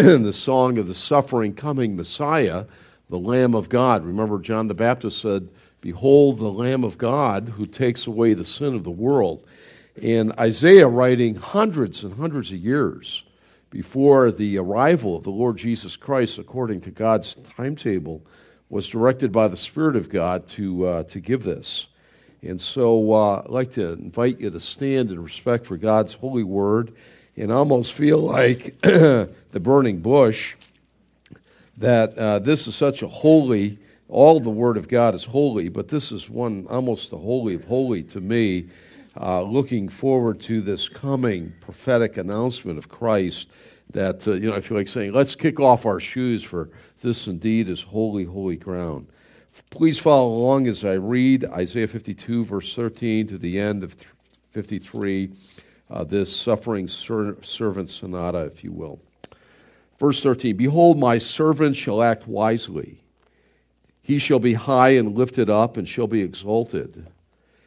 the song of the suffering coming Messiah, the Lamb of God. Remember, John the Baptist said, Behold the Lamb of God who takes away the sin of the world. And Isaiah, writing hundreds and hundreds of years before the arrival of the Lord Jesus Christ, according to God's timetable, was directed by the Spirit of God to, uh, to give this. And so uh, I'd like to invite you to stand in respect for God's holy word and almost feel like the burning bush that uh, this is such a holy, all the Word of God is holy, but this is one almost the holy of holy to me, uh, looking forward to this coming prophetic announcement of Christ that, uh, you know, I feel like saying, let's kick off our shoes for this indeed is holy, holy ground. Please follow along as I read Isaiah 52, verse 13 to the end of 53 uh, this suffering ser- servant sonata, if you will. Verse 13 Behold, my servant shall act wisely. He shall be high and lifted up and shall be exalted.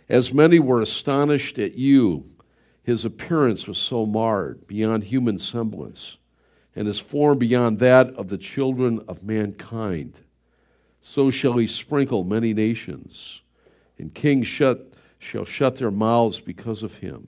As many were astonished at you, his appearance was so marred beyond human semblance, and his form beyond that of the children of mankind. So shall he sprinkle many nations, and kings shut, shall shut their mouths because of him.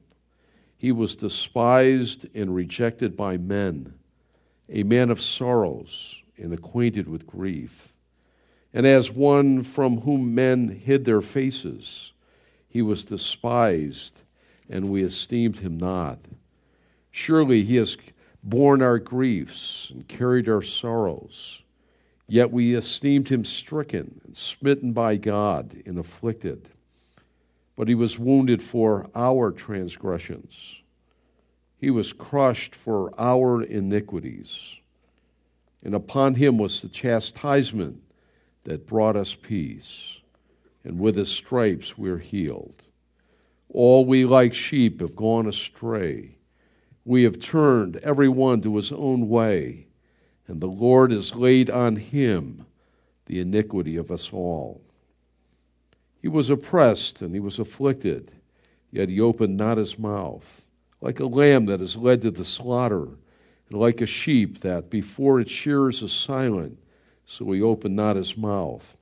He was despised and rejected by men, a man of sorrows and acquainted with grief. And as one from whom men hid their faces, he was despised, and we esteemed him not. Surely he has borne our griefs and carried our sorrows. Yet we esteemed him stricken and smitten by God and afflicted but he was wounded for our transgressions. He was crushed for our iniquities. And upon him was the chastisement that brought us peace. And with his stripes we're healed. All we like sheep have gone astray. We have turned every one to his own way, and the Lord has laid on him the iniquity of us all. He was oppressed and he was afflicted, yet he opened not his mouth. Like a lamb that is led to the slaughter, and like a sheep that before its shearers is silent, so he opened not his mouth.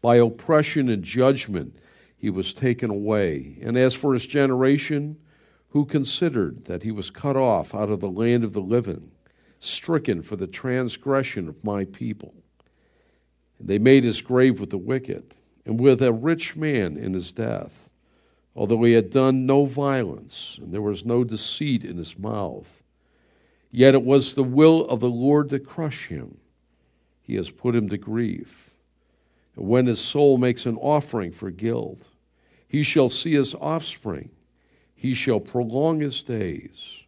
By oppression and judgment he was taken away. And as for his generation, who considered that he was cut off out of the land of the living, stricken for the transgression of my people? And they made his grave with the wicked and with a rich man in his death, although he had done no violence, and there was no deceit in his mouth. Yet it was the will of the Lord to crush him. He has put him to grief. And when his soul makes an offering for guilt, he shall see his offspring. He shall prolong his days.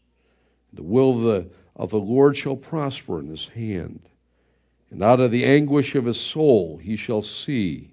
The will of the, of the Lord shall prosper in his hand. And out of the anguish of his soul he shall see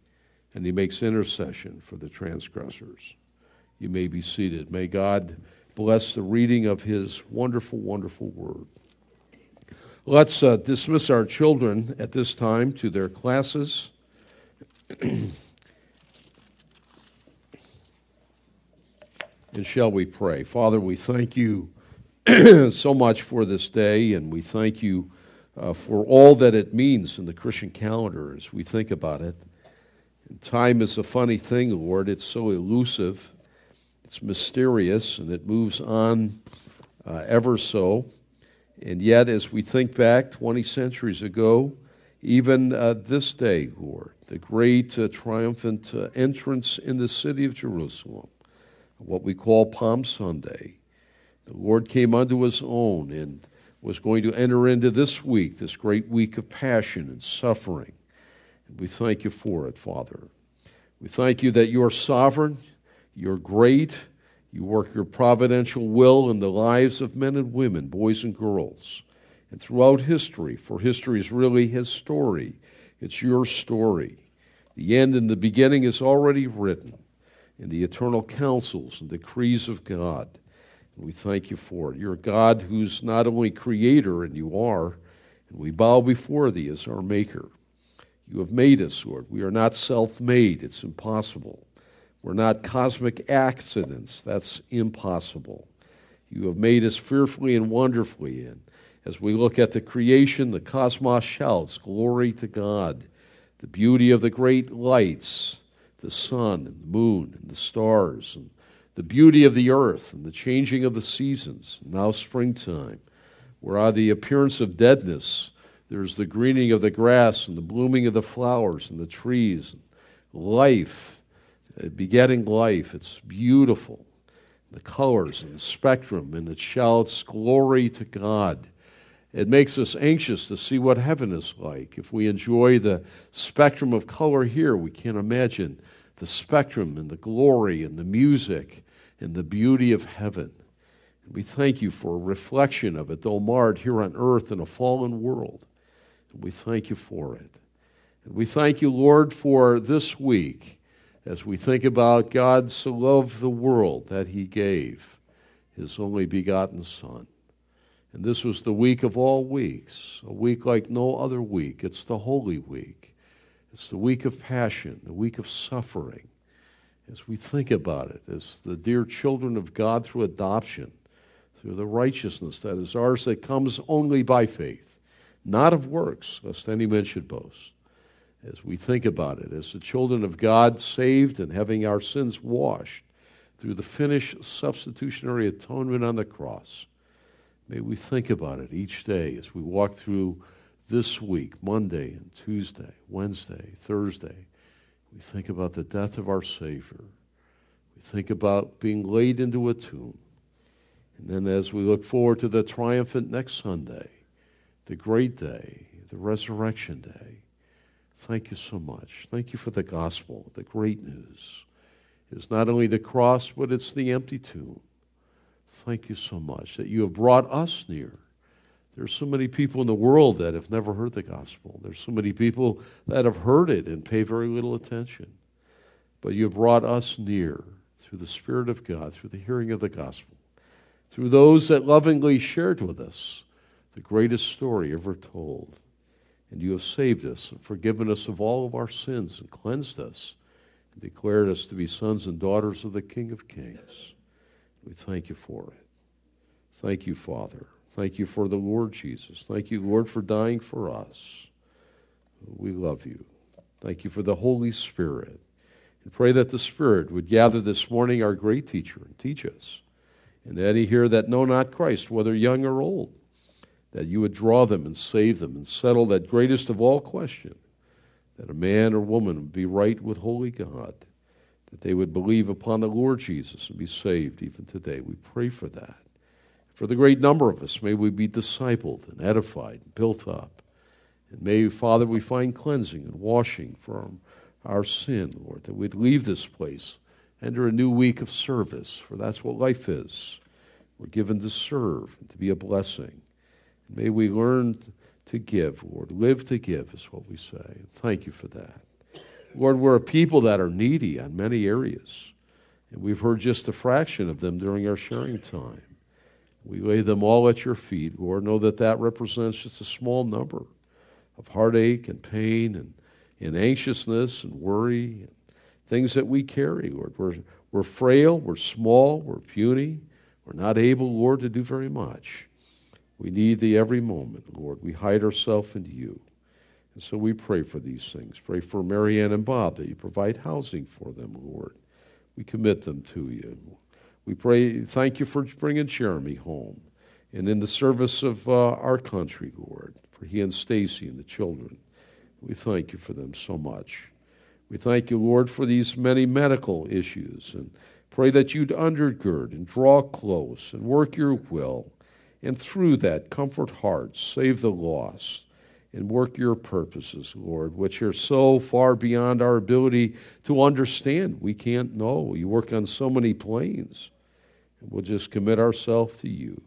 and he makes intercession for the transgressors. You may be seated. May God bless the reading of his wonderful, wonderful word. Let's uh, dismiss our children at this time to their classes. and shall we pray? Father, we thank you so much for this day, and we thank you uh, for all that it means in the Christian calendar as we think about it. Time is a funny thing, Lord. It's so elusive, it's mysterious, and it moves on uh, ever so. And yet, as we think back 20 centuries ago, even uh, this day, Lord, the great uh, triumphant uh, entrance in the city of Jerusalem, what we call Palm Sunday, the Lord came unto his own and was going to enter into this week, this great week of passion and suffering. We thank you for it, Father. We thank you that you're sovereign, you're great, you work your providential will in the lives of men and women, boys and girls, and throughout history, for history is really his story. It's your story. The end and the beginning is already written in the eternal counsels and decrees of God. And we thank you for it. You're a God who's not only creator, and you are, and we bow before thee as our maker. You have made us, Lord. We are not self made, it's impossible. We're not cosmic accidents. That's impossible. You have made us fearfully and wonderfully. And as we look at the creation, the cosmos shouts, Glory to God. The beauty of the great lights, the sun and the moon and the stars, and the beauty of the earth and the changing of the seasons, now springtime, where are the appearance of deadness, there's the greening of the grass and the blooming of the flowers and the trees, life uh, begetting life. It's beautiful. The colors and the spectrum, and it shouts glory to God. It makes us anxious to see what heaven is like. If we enjoy the spectrum of color here, we can't imagine the spectrum and the glory and the music and the beauty of heaven. And we thank you for a reflection of it, though marred here on earth in a fallen world. We thank you for it. And we thank you, Lord, for this week as we think about God so loved the world that he gave his only begotten Son. And this was the week of all weeks, a week like no other week. It's the Holy Week. It's the week of passion, the week of suffering. As we think about it, as the dear children of God through adoption, through the righteousness that is ours that comes only by faith, not of works, lest any man should boast as we think about it, as the children of God saved and having our sins washed through the finished substitutionary atonement on the cross. May we think about it each day as we walk through this week, Monday and Tuesday, Wednesday, Thursday. We think about the death of our Savior. We think about being laid into a tomb. And then as we look forward to the triumphant next Sunday, the great day, the resurrection day, Thank you so much. Thank you for the gospel, the great news. It's not only the cross, but it's the empty tomb. Thank you so much that you have brought us near. There's so many people in the world that have never heard the gospel. There's so many people that have heard it and pay very little attention. But you have brought us near through the Spirit of God, through the hearing of the gospel, through those that lovingly shared with us the greatest story ever told. And you have saved us and forgiven us of all of our sins and cleansed us and declared us to be sons and daughters of the King of Kings. We thank you for it. Thank you, Father. Thank you for the Lord Jesus. Thank you, Lord, for dying for us. We love you. Thank you for the Holy Spirit. And pray that the Spirit would gather this morning our great teacher and teach us. And any here that know not Christ, whether young or old, that you would draw them and save them and settle that greatest of all question that a man or woman would be right with holy God, that they would believe upon the Lord Jesus and be saved even today. We pray for that. For the great number of us, may we be discipled and edified and built up. And may, Father, we find cleansing and washing from our sin, Lord, that we'd leave this place, enter a new week of service, for that's what life is. We're given to serve and to be a blessing. May we learn to give, Lord. Live to give is what we say. Thank you for that. Lord, we're a people that are needy on many areas, and we've heard just a fraction of them during our sharing time. We lay them all at your feet, Lord. Know that that represents just a small number of heartache and pain and, and anxiousness and worry and things that we carry, Lord. We're, we're frail, we're small, we're puny, we're not able, Lord, to do very much. We need thee every moment, Lord. We hide ourselves in you. And so we pray for these things. Pray for Marianne and Bob that you provide housing for them, Lord. We commit them to you. We pray, thank you for bringing Jeremy home and in the service of uh, our country, Lord, for he and Stacy and the children. We thank you for them so much. We thank you, Lord, for these many medical issues and pray that you'd undergird and draw close and work your will and through that comfort hearts, save the lost and work your purposes, Lord, which are so far beyond our ability to understand. We can't know. You work on so many planes. We'll just commit ourselves to you.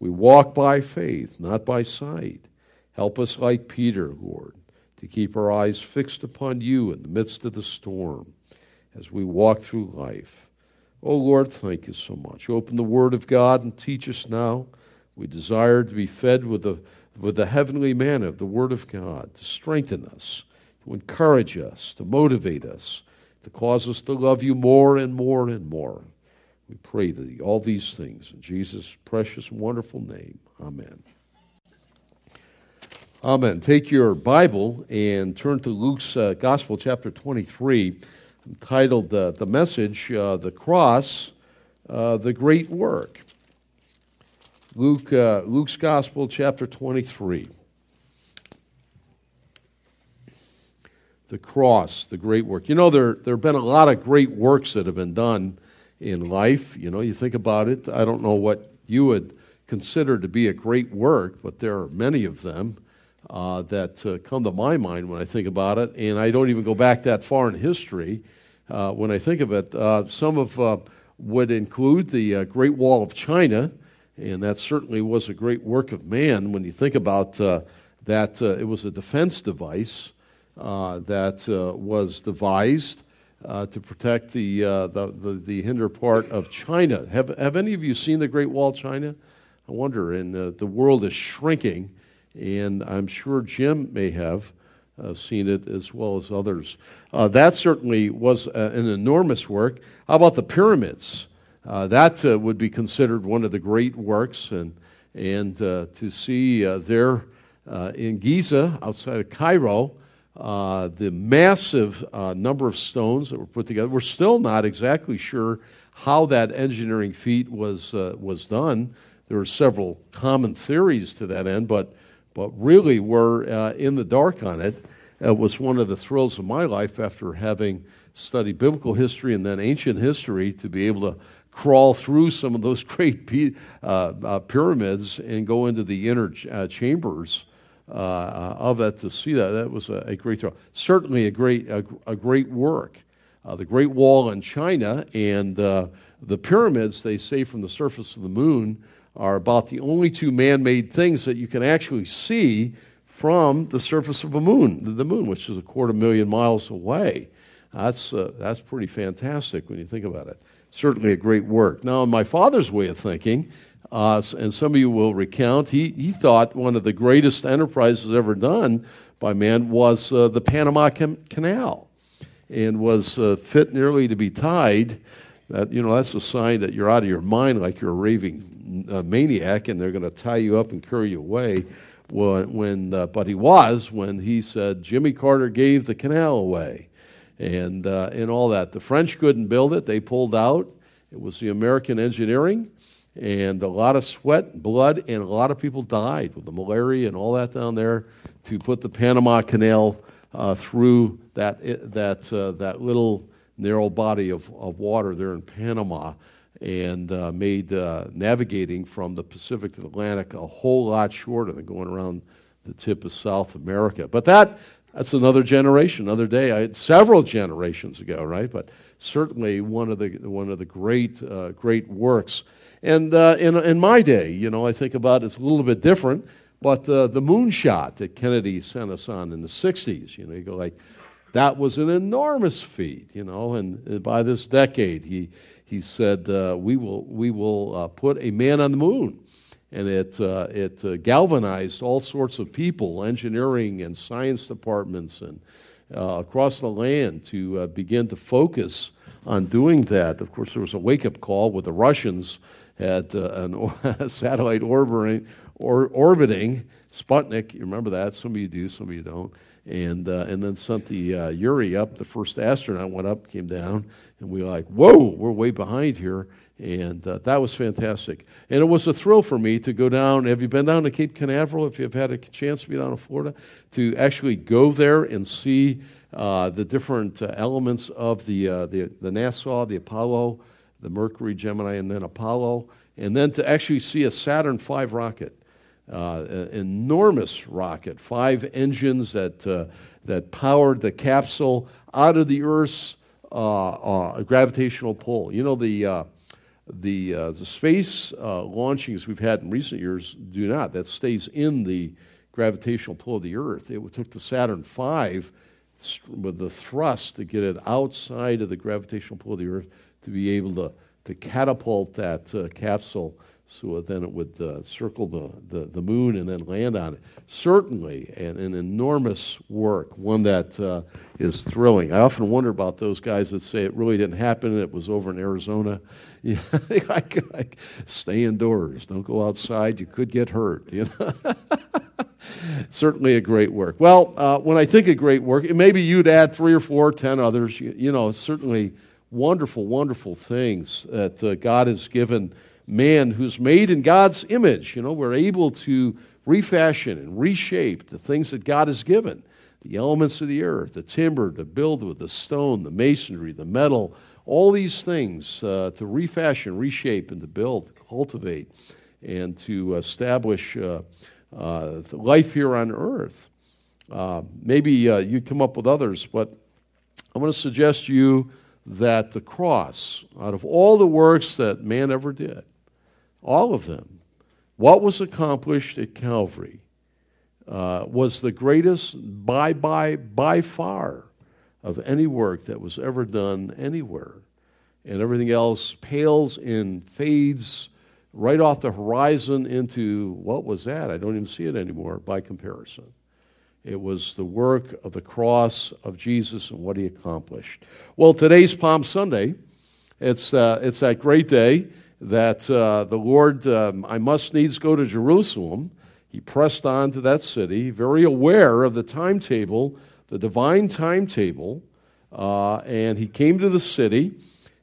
We walk by faith, not by sight. Help us, like Peter, Lord, to keep our eyes fixed upon you in the midst of the storm as we walk through life. Oh, Lord, thank you so much. Open the Word of God and teach us now. We desire to be fed with the with the heavenly manna the Word of God to strengthen us, to encourage us, to motivate us, to cause us to love you more and more and more. We pray that all these things in Jesus' precious and wonderful name. Amen. Amen. Take your Bible and turn to Luke's uh, Gospel, chapter 23, entitled uh, The Message, uh, The Cross, uh, The Great Work. Luke, uh, Luke's Gospel, chapter 23. The cross, the great work. You know, there, there have been a lot of great works that have been done in life. You know, you think about it. I don't know what you would consider to be a great work, but there are many of them uh, that uh, come to my mind when I think about it. And I don't even go back that far in history uh, when I think of it. Uh, some of uh, would include the Great Wall of China. And that certainly was a great work of man when you think about uh, that uh, it was a defense device uh, that uh, was devised uh, to protect the, uh, the, the, the, hinder part of China. Have, have any of you seen the Great Wall of China? I wonder. And the world is shrinking, and I'm sure Jim may have. seen it as well as others. that certainly was an enormous work. How about the pyramids? Uh, that uh, would be considered one of the great works, and, and uh, to see uh, there uh, in Giza, outside of Cairo, uh, the massive number of stones that were put together. We're still not exactly sure how that engineering feat was, was done. There are several common theories to that end, but, but really we're in the dark on it. It was one of the thrills of my life after having studied biblical history and then ancient history to be able to crawl through some of those great uh, uh, pyramids and go into the inner ch- uh, chambers uh, uh, of it to see that. That was a, a great thrill. Certainly a great, a, a great work. Uh, the Great Wall in China and the pyramids, they say from the surface of the moon, are about the only two man made things that you can actually see from the surface of a moon, the moon, which is a quarter million miles away. That's, that's pretty fantastic when you think about it certainly a great work. Now, in my father's way of thinking, uh, and some of you will recount, he, he thought one of the greatest enterprises ever done by man was uh, the Panama Canal and was uh, fit nearly to be tied. That, you know, that's a sign that you're out of your mind like you're a raving uh, maniac and they're going to tie you up and carry you away. When, when uh, but he was when he said Jimmy Carter gave the canal away and, uh, and all that. The French couldn't build it, they pulled out. It was the American engineering, and a lot of sweat, blood, and a lot of people died with the malaria and all that down there to put the Panama Canal uh, through that, that, uh, that little narrow body of, of water there in Panama and uh, made uh, navigating from the Pacific to the Atlantic a whole lot shorter than going around the tip of South America. But that, that's another generation, another day. I, several generations ago, right? But certainly one of the one of the great uh, great works. And uh, in in my day, you know, I think about it's a little bit different. But uh, the moonshot that Kennedy sent us on in the '60s, you know, you go like, that was an enormous feat, you know. And by this decade, he he said, uh, we will, we will uh, put a man on the moon. And it, uh, it uh, galvanized all sorts of people, engineering and science departments, and uh, across the land to uh, begin to focus on doing that. Of course, there was a wake up call with the Russians had uh, a satellite orbiting, or, orbiting Sputnik. You remember that? Some of you do, some of you don't. And, uh, and then sent the Yuri up. The first astronaut went up, came down, and we were like, whoa, we're way behind here. And uh, that was fantastic. And it was a thrill for me to go down. Have you been down to Cape Canaveral? If you've had a chance to be down in Florida, to actually go there and see uh, the different uh, elements of the, uh, the, the NASA, the Apollo, the Mercury, Gemini, and then Apollo, and then to actually see a Saturn V rocket. Uh, an enormous rocket, five engines that, uh, that powered the capsule out of the Earth's gravitational pull. You know, the, the, the space launchings we've had in recent years do not. That stays in the gravitational pull of the Earth. It took the Saturn V with the thrust to get it outside of the gravitational pull of the Earth to be able to, to catapult that uh, capsule so then it would uh, circle the, the, the, moon and then land on it. Certainly an, an enormous work, one that uh, is thrilling. I often wonder about those guys that say it really didn't happen, it was over in Arizona. Yeah, stay indoors, don't go outside, you could get hurt. You know? certainly a great work. Well, uh, when I think of great work, maybe you'd add three or four, ten others. You, you know, certainly wonderful, wonderful things that uh, God has given man who's made in God's image. You know, we're able to refashion and reshape the things that God has given the elements of the earth, the timber to build with, the stone, the masonry, the metal, all these things uh, to refashion, reshape, and to build, cultivate, and to establish. Uh, uh, life here on earth. Uh, maybe uh, you come up with others, but I want to suggest to you that the cross, out of all the works that man ever did, all of them, what was accomplished at Calvary uh, was the greatest by, by, by far of any work that was ever done anywhere. And everything else pales and fades right off the horizon into what was that? I don't even see it anymore by comparison. It was the work of the cross of Jesus and what he accomplished. Well, today's Palm Sunday. It's, uh, it's that great day that uh, the Lord, um, I must needs go to Jerusalem. He pressed on to that city, very aware of the timetable, the divine timetable, uh, and he came to the city,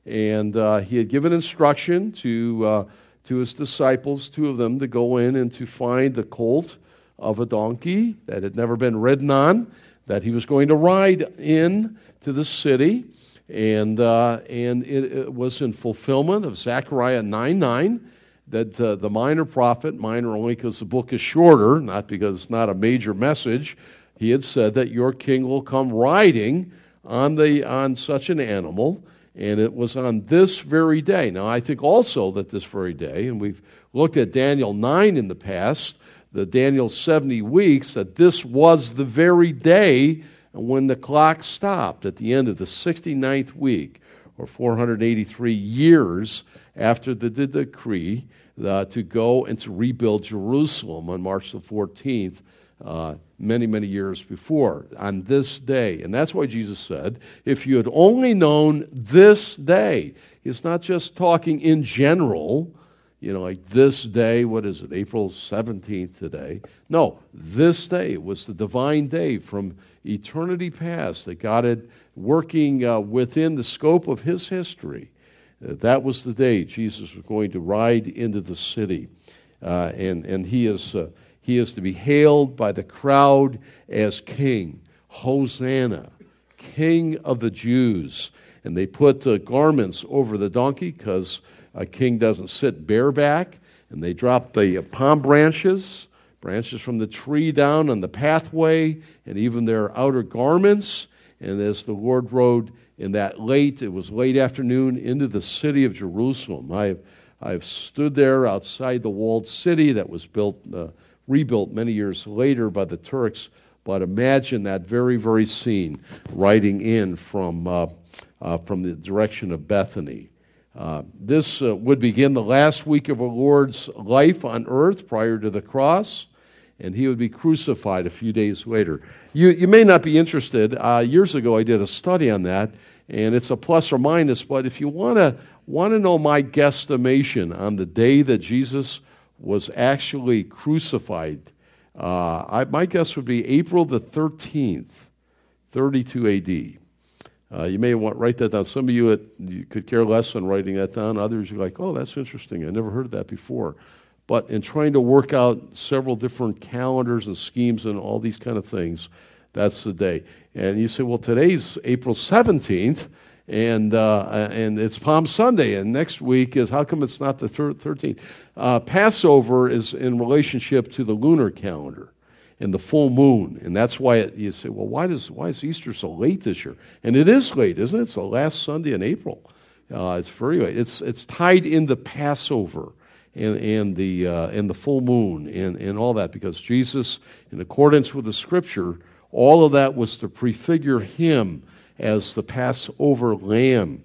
and uh, he had given instruction to uh, to his disciples, two of them, to go in and to find the colt of a donkey that had never been ridden on, that he was going to ride in to the city. And, uh, and it, it, was in fulfillment of Zechariah 9 9 that uh, the minor prophet, minor only because the book is shorter, not because it's not a major message, he had said that your king will come riding on, the, on such an animal and it was on this very day. Now, I think also that this very day, and we've looked at Daniel 9 in the past, the Daniel 70 weeks, that this was the very day when the clock stopped at the end of the 69th week, or 483 years after the, the decree uh, to go and to rebuild Jerusalem on March the 14th, uh, many, many years before, on this day. And that's why Jesus said, if you had only known this day, he's not just talking in general, you know, like this day, what is it, April 17th today? No, this day was the divine day from eternity past that God had working uh, within the scope of his history. Uh, that was the day Jesus was going to ride into the city. Uh, and, and he is uh, he is to be hailed by the crowd as king. Hosanna, king of the Jews. And they put garments over the donkey because a king doesn't sit bareback. And they drop the palm branches, branches from the tree down on the pathway, and even their outer garments. And as the Lord rode in that late, it was late afternoon, into the city of Jerusalem. I've, I've stood there outside the walled city that was built. Uh, rebuilt many years later by the Turks. But imagine that very, very scene riding in from, uh, uh, from the direction of Bethany. Uh, this uh, would begin the last week of our Lord's life on earth prior to the cross, and he would be crucified a few days later. You, you may not be interested. Uh, years ago, I did a study on that, and it's a plus or minus, but if you want to want to know my guesstimation on the day that Jesus was actually crucified, uh, I, my guess would be April the 13th, 32 AD. Uh, you may want to write that down. Some of you, you could care less on writing that down. Others, you're like, oh, that's interesting. I never heard of that before. But in trying to work out several different calendars and schemes and all these kind of things, that's the day. And you say, well, today's April 17th, and, uh, and it's Palm Sunday, and next week is how come it's not the 13th? Uh, Passover is in relationship to the lunar calendar and the full moon. And that's why it, you say, well, why, does, why is Easter so late this year? And it is late, isn't it? It's the last Sunday in April. Uh, it's very late. It's, it's tied into Passover and, and, the, uh, and the full moon and, and all that because Jesus, in accordance with the scripture, all of that was to prefigure him as the Passover lamb,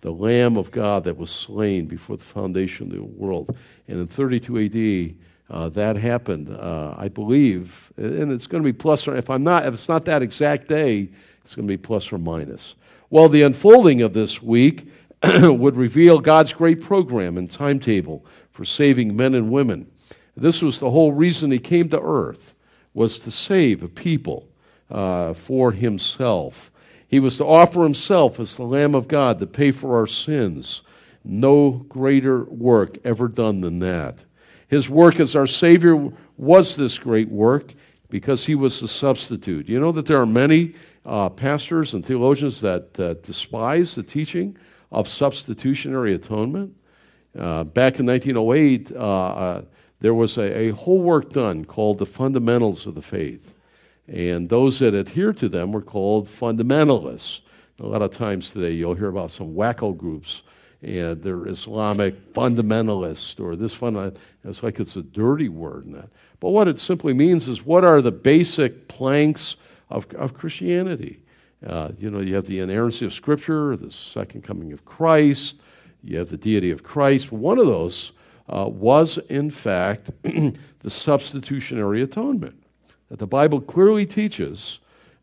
the Lamb of God that was slain before the foundation of the world. And in 32 AD, uh, that happened, uh, I believe, and it's going to be plus or if I'm not, if it's not that exact day, it's going to be plus or minus. Well, the unfolding of this week would reveal God's great program and timetable for saving men and women. This was the whole reason He came to earth, was to save a people uh, for Himself. He was to offer Himself as the Lamb of God to pay for our sins. No greater work ever done than that. His work as our Savior was this great work because he was the substitute. You know that there are many uh, pastors and theologians that uh, despise the teaching of substitutionary atonement. Uh, back in 1908, uh, uh, there was a, a, whole work done called the Fundamentals of the Faith. And those that adhere to them were called fundamentalists. A lot of times today, you'll hear about some wacko groups and they're Islamic fundamentalists or this fund. It's like it's a dirty word in that. But what it simply means is what are the basic planks of, of Christianity? Uh, you know, you have the inerrancy of Scripture, the second coming of Christ, you have the deity of Christ. One of those uh, was, in fact, the substitutionary atonement. That the Bible clearly teaches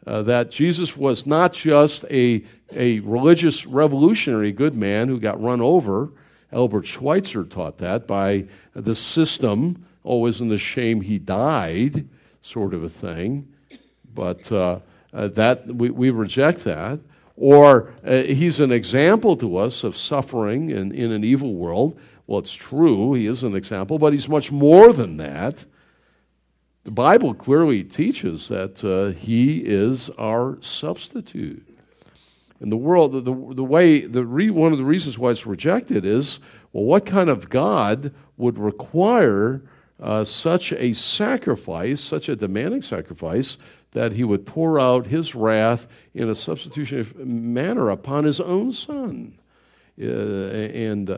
uh, that Jesus was not just a, a religious revolutionary good man who got run over. Albert Schweitzer taught that by the system. Oh, isn't the shame he died? Sort of a thing. But uh, uh, that we, we reject that. Or uh, he's an example to us of suffering in, in an evil world. Well, it's true, he is an example, but he's much more than that. The Bible clearly teaches that uh, He is our substitute. In the world, the, the, the way, the re, one of the reasons why it's rejected is well, what kind of God would require uh, such a sacrifice, such a demanding sacrifice, that he would pour out his wrath in a substitutionary manner upon his own son? Uh, and, uh,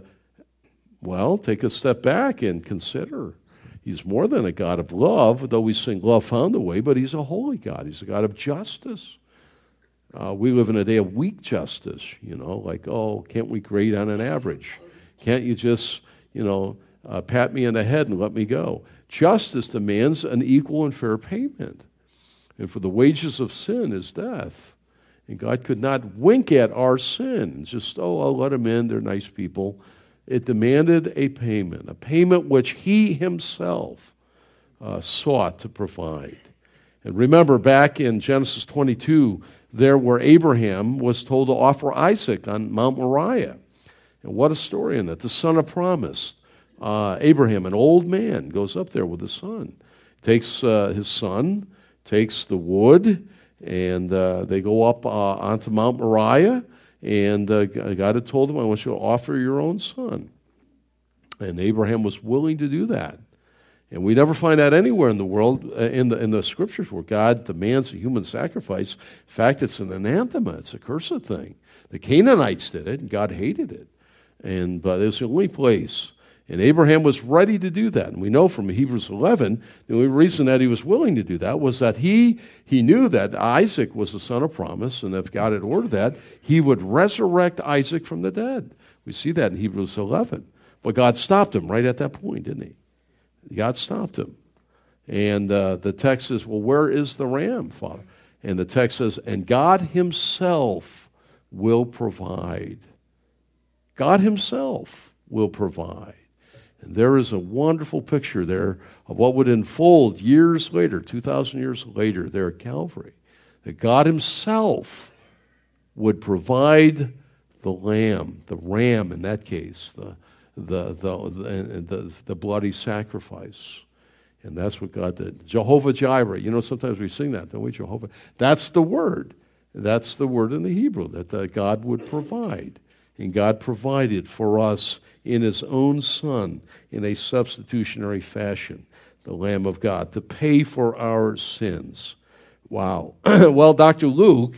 well, take a step back and consider He's more than a God of love, though we sing Love Found a Way, but He's a holy God. He's a God of justice. Uh, we live in a day of weak justice, you know, like, oh, can't we grade on an average? Can't you just, you know, uh, pat me in the head and let me go? Justice demands an equal and fair payment. And for the wages of sin is death. And God could not wink at our sin. Just, oh, I'll let them in. They're nice people. It demanded a payment, a payment which he himself uh, sought to provide. And remember, back in Genesis 22, there where Abraham was told to offer Isaac on Mount Moriah. And what a story in that. The son of promise. Uh, Abraham, an old man, goes up there with his son, takes uh, his son, takes the wood, and uh, they go up uh, onto Mount Moriah. And uh, God had told him, I want you to offer your own son. And Abraham was willing to do that. And we never find that anywhere in the world, uh, in the, in the scriptures, where God demands a human sacrifice. In fact, it's an anathema, it's a cursed thing. The Canaanites did it, and God hated it. And, but it's the only place And Abraham was ready to do that. And we know from Hebrews 11, the only reason that he was willing to do that was that he, he knew that Isaac was the son of promise, and if God had ordered that, he would resurrect Isaac from the dead. We see that in Hebrews 11. But God stopped him right at that point, didn't he? God stopped him. And uh, the text says, Well, where is the ram, Father? And the text says, And God Himself will provide. God Himself will provide. And there is a wonderful picture there of what would unfold years later, 2,000 years later, there at Calvary. That God Himself would provide the lamb, the ram in that case, the, the, the, the, bloody sacrifice. And that's what God did. Jehovah Jireh. You know, sometimes we sing that, don't we? Jehovah. That's the word. That's the word in the Hebrew that God would provide. And God provided for us in His own Son in a substitutionary fashion, the Lamb of God, to pay for our sins. Wow. well, Dr. Luke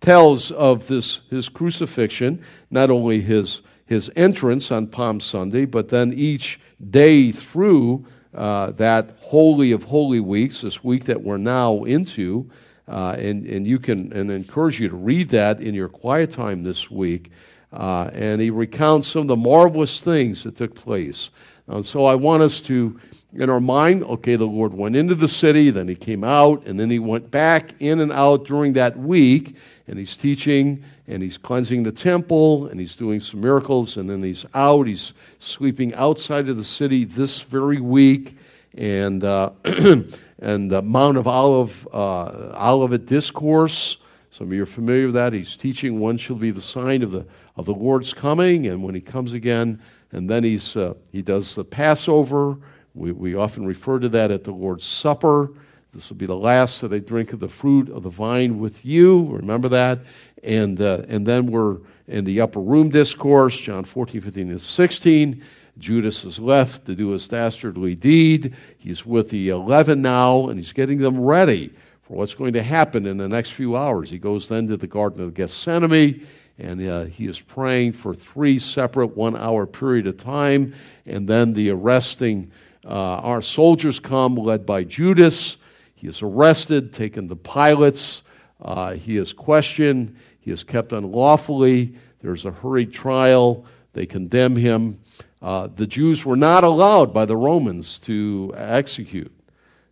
tells of this his crucifixion, not only his his entrance on Palm Sunday, but then each day through uh, that Holy of Holy Weeks, this week that we're now into. Uh, and, and you can and encourage you to read that in your quiet time this week. Uh, and he recounts some of the marvelous things that took place. And so I want us to, in our mind, okay, the Lord went into the city, then he came out, and then he went back in and out during that week, and he's teaching, and he's cleansing the temple, and he's doing some miracles, and then he's out. He's sweeping outside of the city this very week, and uh, and the Mount of Olive uh, Olivet discourse. Some of you are familiar with that. He's teaching one shall be the sign of the of the Lord's coming, and when he comes again, and then he's uh, he does the Passover. We, we often refer to that at the Lord's Supper. This will be the last that I drink of the fruit of the vine with you. Remember that. And, uh, and then we're in the upper room discourse, John 14, 15, and 16. Judas is left to do his dastardly deed. He's with the 11 now, and he's getting them ready for what's going to happen in the next few hours. He goes then to the Garden of Gethsemane, and uh, he is praying for three separate one hour period of time. And then the arresting, uh, our soldiers come, led by Judas. He is arrested, taken to Pilate's. Uh, he is questioned. He is kept unlawfully. There's a hurried trial. They condemn him. Uh, the Jews were not allowed by the Romans to execute.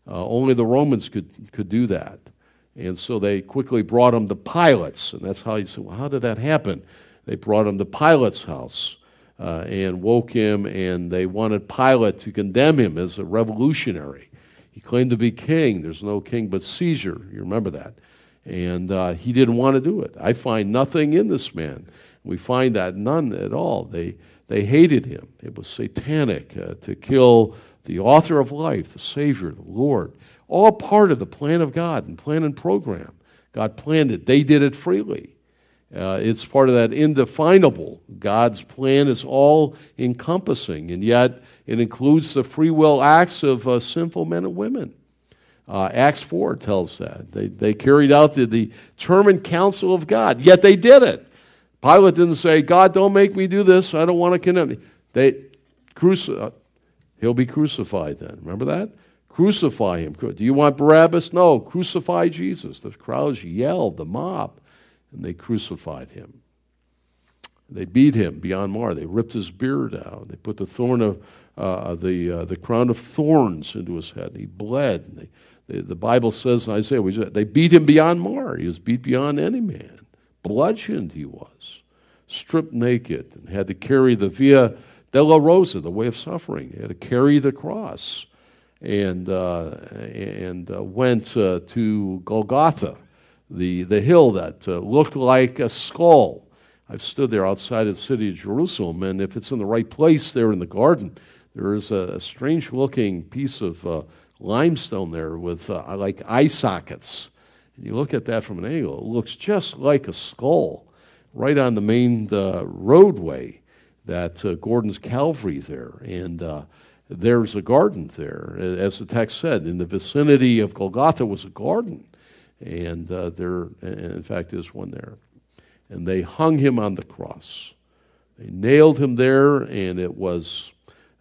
Uh, only the Romans could, could do that. And so they quickly brought him to Pilate's. And that's how he said, well, how did that happen? They brought him to Pilate's house uh, and woke him, and they wanted Pilate to condemn him as a revolutionary. He claimed to be king. There's no king but Caesar. You remember that. And uh, he didn't want to do it. I find nothing in this man. We find that none at all. They, they hated him. It was satanic uh, to kill the author of life, the Savior, the Lord. All part of the plan of God and plan and program. God planned it. They did it freely. Uh, it's part of that indefinable. God's plan is all encompassing, and yet it includes the free will acts of uh, sinful men and women. Uh, Acts 4 tells that. They, they carried out the, the determined counsel of God, yet they did it. Pilate didn't say, God, don't make me do this. I don't want to condemn you. They, cruci- uh, he'll be crucified then. Remember that? Crucify him. Do you want Barabbas? No, crucify Jesus. The crowds yelled, the mob, and they crucified him. They beat him beyond mar. They ripped his beard out. They put the thorn of uh, the uh, the crown of thorns into his head. He bled. They, they, the Bible says in Isaiah, they beat him beyond mar. He was beat beyond any man. Bludgeoned he was, stripped naked, and had to carry the Via Dolorosa, the way of suffering. He had to carry the cross and, uh, and uh, went uh, to Golgotha, the, the hill that uh, looked like a skull. I've stood there outside of the city of Jerusalem, and if it's in the right place there in the garden, there is a, a strange looking piece of uh, limestone there with uh, like eye sockets. And you look at that from an angle, it looks just like a skull right on the main roadway that Gordon's Calvary there. And there's a garden there. As the text said, in the vicinity of Golgotha was a garden. And uh, there, in fact, is one there. And they hung him on the cross. They nailed him there, and it was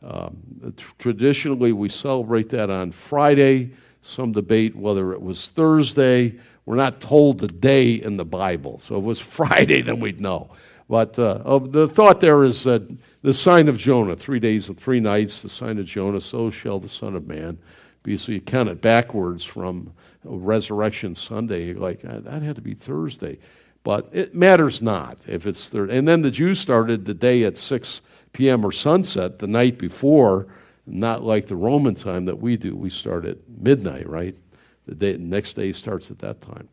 Um, traditionally, we celebrate that on Friday. Some debate whether it was Thursday. We're not told the day in the Bible. So if it was Friday, then we'd know. But uh, the thought there is uh, the sign of Jonah, three days and three nights, the sign of Jonah, so shall the Son of Man be. So you count it backwards from Resurrection Sunday, like uh, that had to be Thursday. But it matters not if it's third. And then the Jews started the day at 6 p.m. or sunset the night before, not like the Roman time that we do. We start at midnight, right? The, day, the next day starts at that time.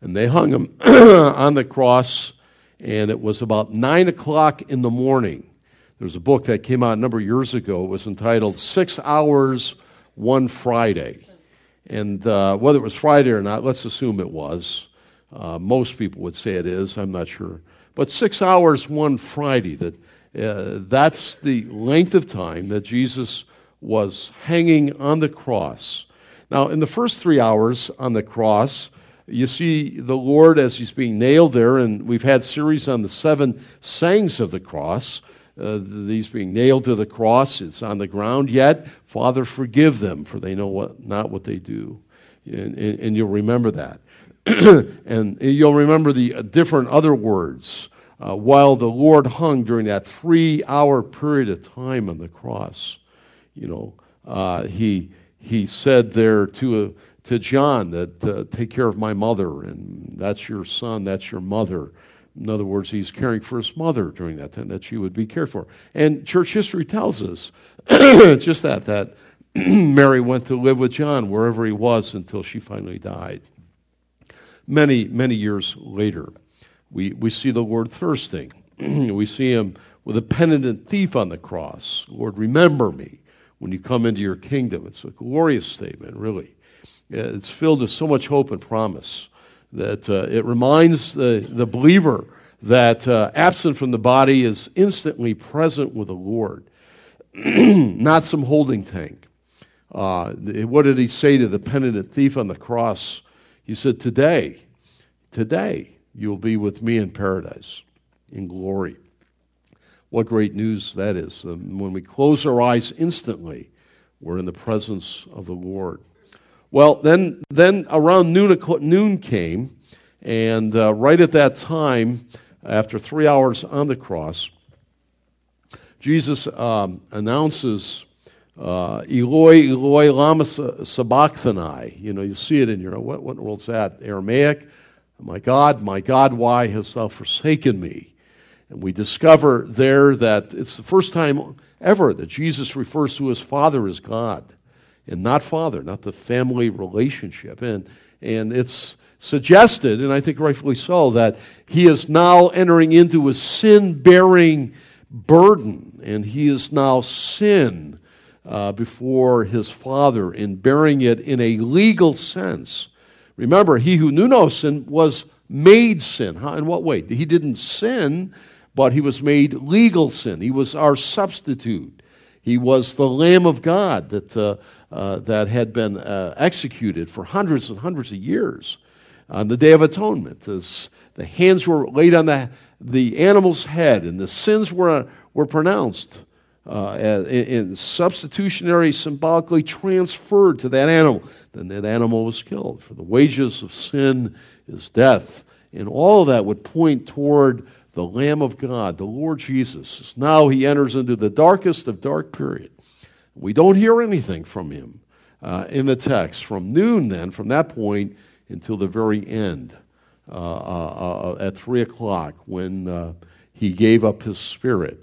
And they hung him on the cross, and it was about 9 o'clock in the morning. There was a book that came out a number of years ago. It was entitled Six Hours, One Friday. And uh, whether it was Friday or not, let's assume it was. Uh, most people would say it is. I'm not sure. But six hours one Friday, that, uh, that's the length of time that Jesus was hanging on the cross. Now, in the first three hours on the cross, you see the Lord as he's being nailed there, and we've had series on the seven sayings of the cross. Uh, these being nailed to the cross, it's on the ground. Yet, Father, forgive them, for they know what, not what they do. And, and, and you'll remember that. and you'll remember the uh, different other words uh, while the Lord hung during that three hour period of time on the cross. You know, uh, he, he said there to, uh, to John that, uh, take care of my mother, and that's your son, that's your mother. In other words, he's caring for his mother during that time, that she would be cared for. And church history tells us just that, that Mary went to live with John wherever he was until she finally died. Many, many years later, we, we see the Lord thirsting. we see him with a penitent thief on the cross. Lord, remember me when you come into your kingdom. It's a glorious statement, really. It's filled with so much hope and promise that uh, it reminds the, the believer that uh, absent from the body is instantly present with the Lord, not some holding tank. Uh, what did he say to the penitent thief on the cross? He said, Today, today, you'll be with me in paradise, in glory. What great news that is. Um, when we close our eyes instantly, we're in the presence of the Lord. Well, then, then around noon, noon came, and uh, right at that time, after three hours on the cross, Jesus um, announces, uh, Eloi, Eloi, lama sabachthani. You know, you see it in your, what, what in the world's that? Aramaic. My God, my God, why hast thou forsaken me? And we discover there that it's the first time ever that Jesus refers to his Father as God and not father, not the family relationship. And, and it's suggested, and I think rightfully so, that he is now entering into a sin bearing burden, and he is now sin uh, before his father in bearing it in a legal sense. Remember, he who knew no sin was made sin. How, in what way? He didn't sin, but he was made legal sin. He was our substitute. He was the Lamb of God that uh, uh, that had been uh, executed for hundreds and hundreds of years on the Day of Atonement. As the hands were laid on the, the animal's head and the sins were, were pronounced uh, in, in substitutionary, symbolically transferred to that animal. Then that animal was killed. For the wages of sin is death. And all of that would point toward the Lamb of God, the Lord Jesus. Now he enters into the darkest of dark period. We don't hear anything from him uh, in the text from noon, then, from that point until the very end uh, uh, uh at 3 o'clock when uh, he gave up his spirit.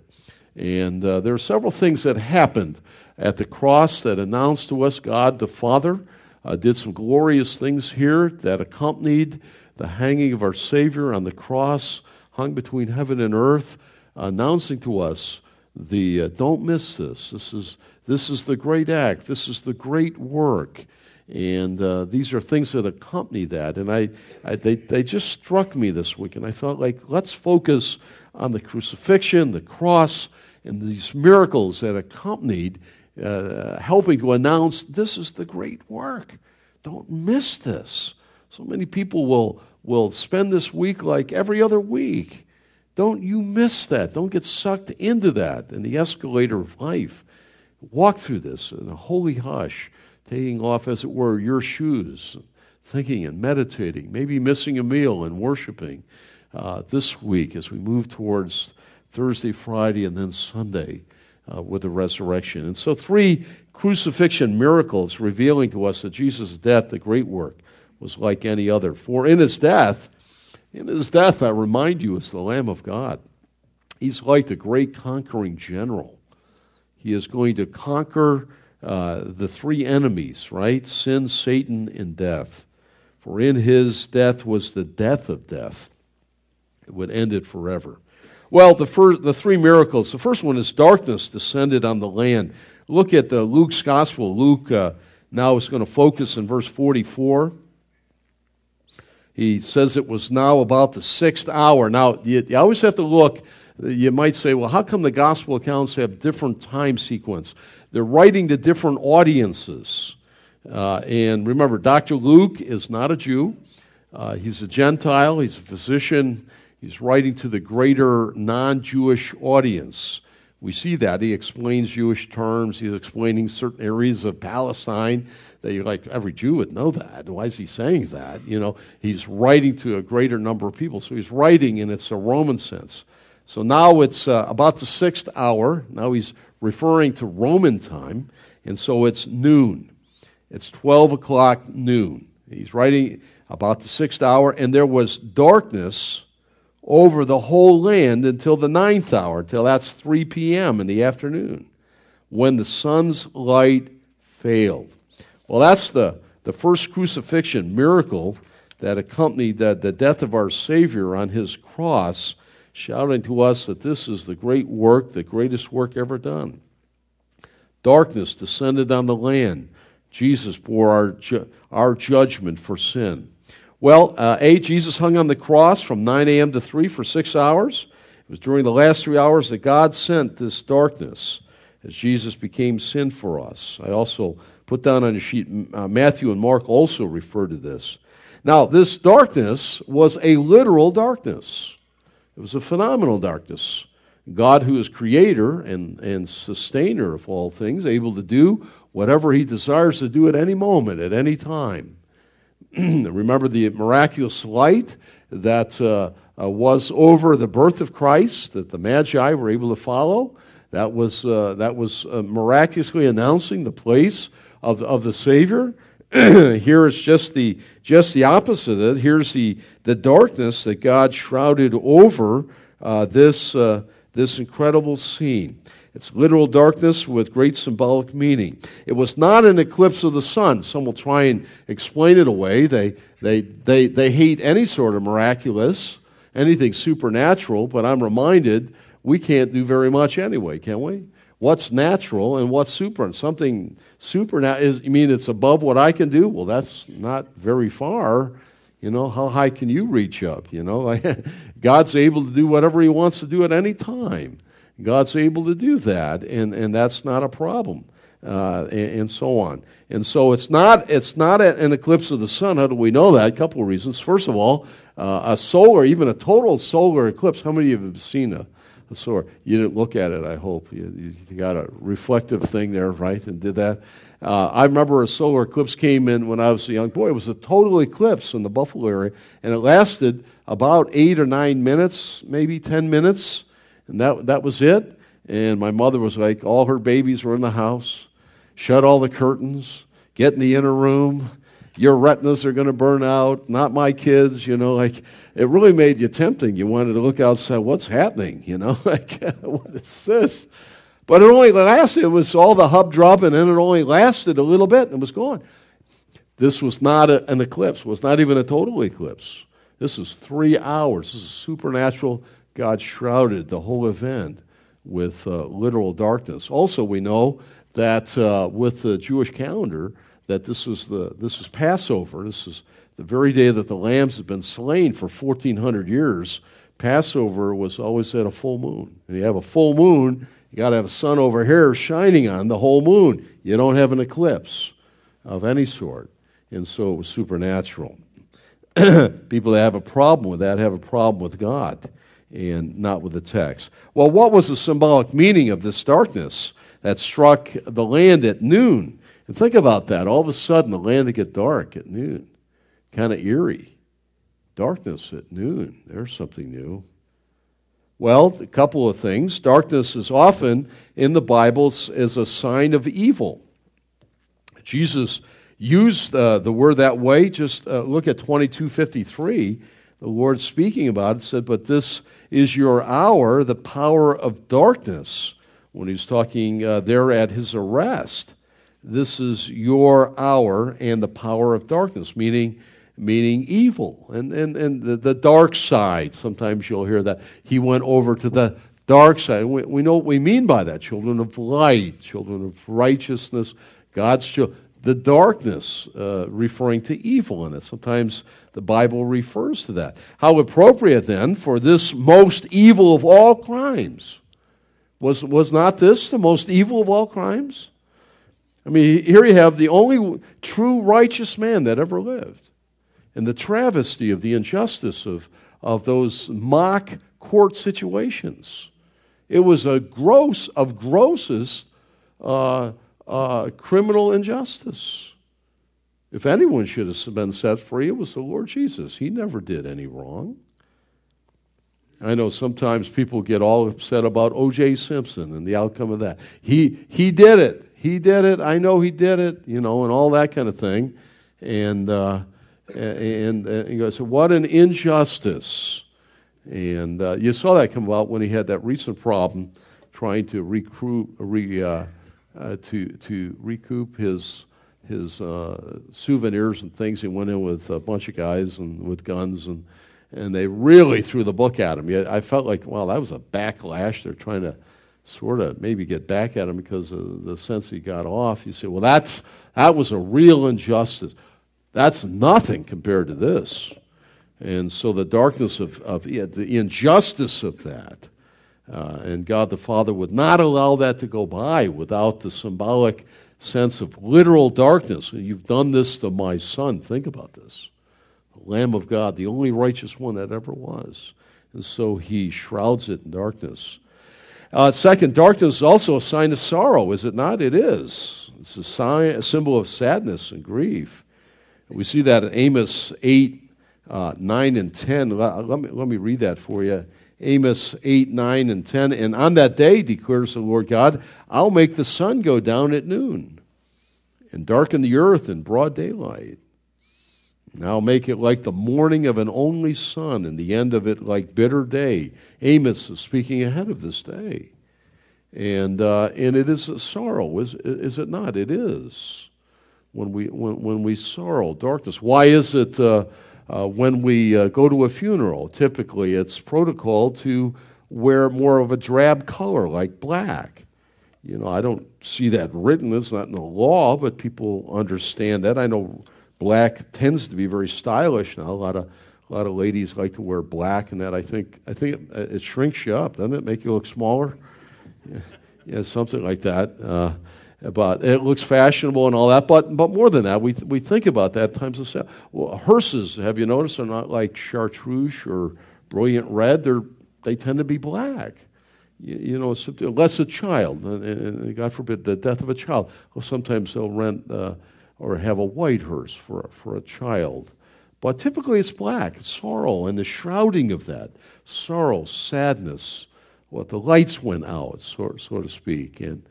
And there are several things that happened at the cross that announced to us God the Father did some glorious things here that accompanied the hanging of our Savior on the cross, hung between heaven and earth, announcing to us the don't miss this. This is this is the great act. This is the great work. And uh, these are things that accompany that. And I, I, they, they just struck me this week. And I thought, like, let's focus on the crucifixion, the cross, and these miracles that accompanied, uh, helping to announce this is the great work. Don't miss this. So many people will, will spend this week like every other week. Don't you miss that. Don't get sucked into that in the escalator of life. Walk through this in a holy hush, taking off, as it were, your shoes, thinking and meditating, maybe missing a meal and worshiping uh, this week as we move towards Thursday, Friday, and then Sunday uh, with the resurrection. And so, three crucifixion miracles revealing to us that Jesus' death, the great work, was like any other. For in his death, in his death, I remind you, is the Lamb of God. He's like the great conquering general. He is going to conquer uh, the three enemies, right? Sin, Satan, and death. For in his death was the death of death. It would end it forever. Well, the, first, the three miracles. The first one is darkness descended on the land. Look at the Luke's gospel. Luke uh, now is going to focus in verse 44. He says it was now about the sixth hour. Now, you, you always have to look. You might say, well, how come the gospel accounts have different time sequence? They're writing to different audiences. Uh, and remember, Dr. Luke is not a Jew. Uh, he's a Gentile. He's a physician. He's writing to the greater non Jewish audience. We see that. He explains Jewish terms. He's explaining certain areas of Palestine that you like, every Jew would know that. Why is he saying that? You know, he's writing to a greater number of people. So he's writing, and it's a Roman sense. So now it's uh, about the sixth hour. Now he's referring to Roman time. And so it's noon. It's 12 o'clock noon. He's writing about the sixth hour, and there was darkness over the whole land until the ninth hour, till that's 3 p.m. in the afternoon, when the sun's light failed. Well, that's the, the first crucifixion miracle that accompanied the, the death of our Savior on his cross, shouting to us that this is the great work, the greatest work ever done. Darkness descended on the land. Jesus bore our, ju- our judgment for sin. Well, uh, A, Jesus hung on the cross from 9 a.m. to 3 for six hours. It was during the last three hours that God sent this darkness as Jesus became sin for us. I also put down on your sheet, uh, Matthew and Mark also refer to this. Now, this darkness was a literal darkness, it was a phenomenal darkness. God, who is creator and, and sustainer of all things, able to do whatever he desires to do at any moment, at any time. Remember the miraculous light that uh, uh, was over the birth of Christ that the Magi were able to follow? That was, uh, that was uh, miraculously announcing the place of, of the Savior. Here it's just the, just the opposite of it. Here's the, the darkness that God shrouded over uh, this, uh, this incredible scene. It's literal darkness with great symbolic meaning. It was not an eclipse of the sun. Some will try and explain it away. They, they, they, they hate any sort of miraculous, anything supernatural, but I'm reminded we can't do very much anyway, can we? What's natural and what's super? And Something supernatural is, you mean it's above what I can do? Well, that's not very far. You know, how high can you reach up? You know, God's able to do whatever He wants to do at any time. God's able to do that, and, and that's not a problem, uh, and, and, so on. And so it's not, it's not an eclipse of the sun. How do we know that? A couple of reasons. First of all, uh, a solar, even a total solar eclipse, how many of you have seen a, a solar? You didn't look at it, I hope. You, you got a reflective thing there, right, and did that. Uh, I remember a solar eclipse came in when I was a young boy. It was a total eclipse in the Buffalo area, and it lasted about eight or nine minutes, maybe 10 minutes. And that, that was it. And my mother was like, all her babies were in the house, shut all the curtains, get in the inner room. Your retinas are going to burn out, not my kids, you know. Like, it really made you tempting. You wanted to look outside, what's happening, you know? Like, what is this? But it only lasted, it was all the hub drop, and then it only lasted a little bit and it was gone. This was not a, an eclipse, was not even a total eclipse. This is three hours. This is supernatural God shrouded the whole event with uh, literal darkness. Also, we know that uh, with the Jewish calendar, that this is the this is Passover. This is the very day that the lambs have been slain for 1400 years. Passover was always at a full moon. And you have a full moon, you got to have a sun over here shining on the whole moon. You don't have an eclipse of any sort. And so it was supernatural. People that have a problem with that have a problem with God. And not with the text. Well, what was the symbolic meaning of this darkness that struck the land at noon? And think about that. All of a sudden, the land would get dark at noon. Kind of eerie. Darkness at noon. There's something new. Well, a couple of things. Darkness is often in the Bible as a sign of evil. Jesus used uh, the word that way. Just uh, look at 2253. The Lord speaking about it said, But this is your hour, the power of darkness. When he's talking uh, there at his arrest, this is your hour and the power of darkness, meaning meaning evil and, and, and the, the dark side. Sometimes you'll hear that. He went over to the dark side. We, we know what we mean by that children of light, children of righteousness, God's children. The darkness, uh, referring to evil in it. Sometimes the Bible refers to that. How appropriate then for this most evil of all crimes? Was, was not this the most evil of all crimes? I mean, here you have the only true righteous man that ever lived and the travesty of the injustice of, of those mock court situations. It was a gross of grossest uh, uh, criminal injustice. If anyone should have been set free, it was the Lord Jesus. He never did any wrong. I know sometimes people get all upset about O.J. Simpson and the outcome of that. He, he did it. He did it. I know he did it, you know, and all that kind of thing. And, uh, and, and he goes, What an injustice. And uh, you saw that come about when he had that recent problem trying to recruit, re, uh, uh, to, to recoup his, his uh, souvenirs and things. He went in with a bunch of guys and with guns, and, and they really threw the book at him. I felt like, well, that was a backlash. They're trying to sort of maybe get back at him because of the sense he got off. You say, well, that's, that was a real injustice. That's nothing compared to this. And so the darkness of, of the injustice of that, uh, and God the Father would not allow that to go by without the symbolic sense of literal darkness. You've done this to my son. Think about this. The Lamb of God, the only righteous one that ever was. And so he shrouds it in darkness. Uh, second, darkness is also a sign of sorrow, is it not? It is. It's a, sign, a symbol of sadness and grief. We see that in Amos 8, uh, 9, and 10. Let, let, me, let me read that for you. Amos 8, 9, and 10. And on that day, declares the Lord God, I'll make the sun go down at noon and darken the earth in broad daylight. And I'll make it like the mourning of an only son, and the end of it like bitter day. Amos is speaking ahead of this day. And, uh, and it is a sorrow, is, is it not? It is when we, when, when we sorrow, darkness. Why is it uh, uh, when we uh, go to a funeral, typically it's protocol to wear more of a drab color like black? You know, I don't see that written. It's not in the law, but people understand that. I know black tends to be very stylish now. A lot of a lot of ladies like to wear black, and that I think I think it, it shrinks you up, doesn't it? Make you look smaller. Yeah, something like that. Uh, about it looks fashionable and all that, but but more than that, we we think about that times of well, hearses. Have you noticed? Are not like chartreuse or brilliant red. They're they tend to be black. You, you know, unless a child, and, God forbid the death of a child. Well, sometimes they'll rent uh, or have a white hearse for for a child. But typically it's black, sorrow, and the shrouding of that sorrow, sadness, what the lights went out, so, so to speak, and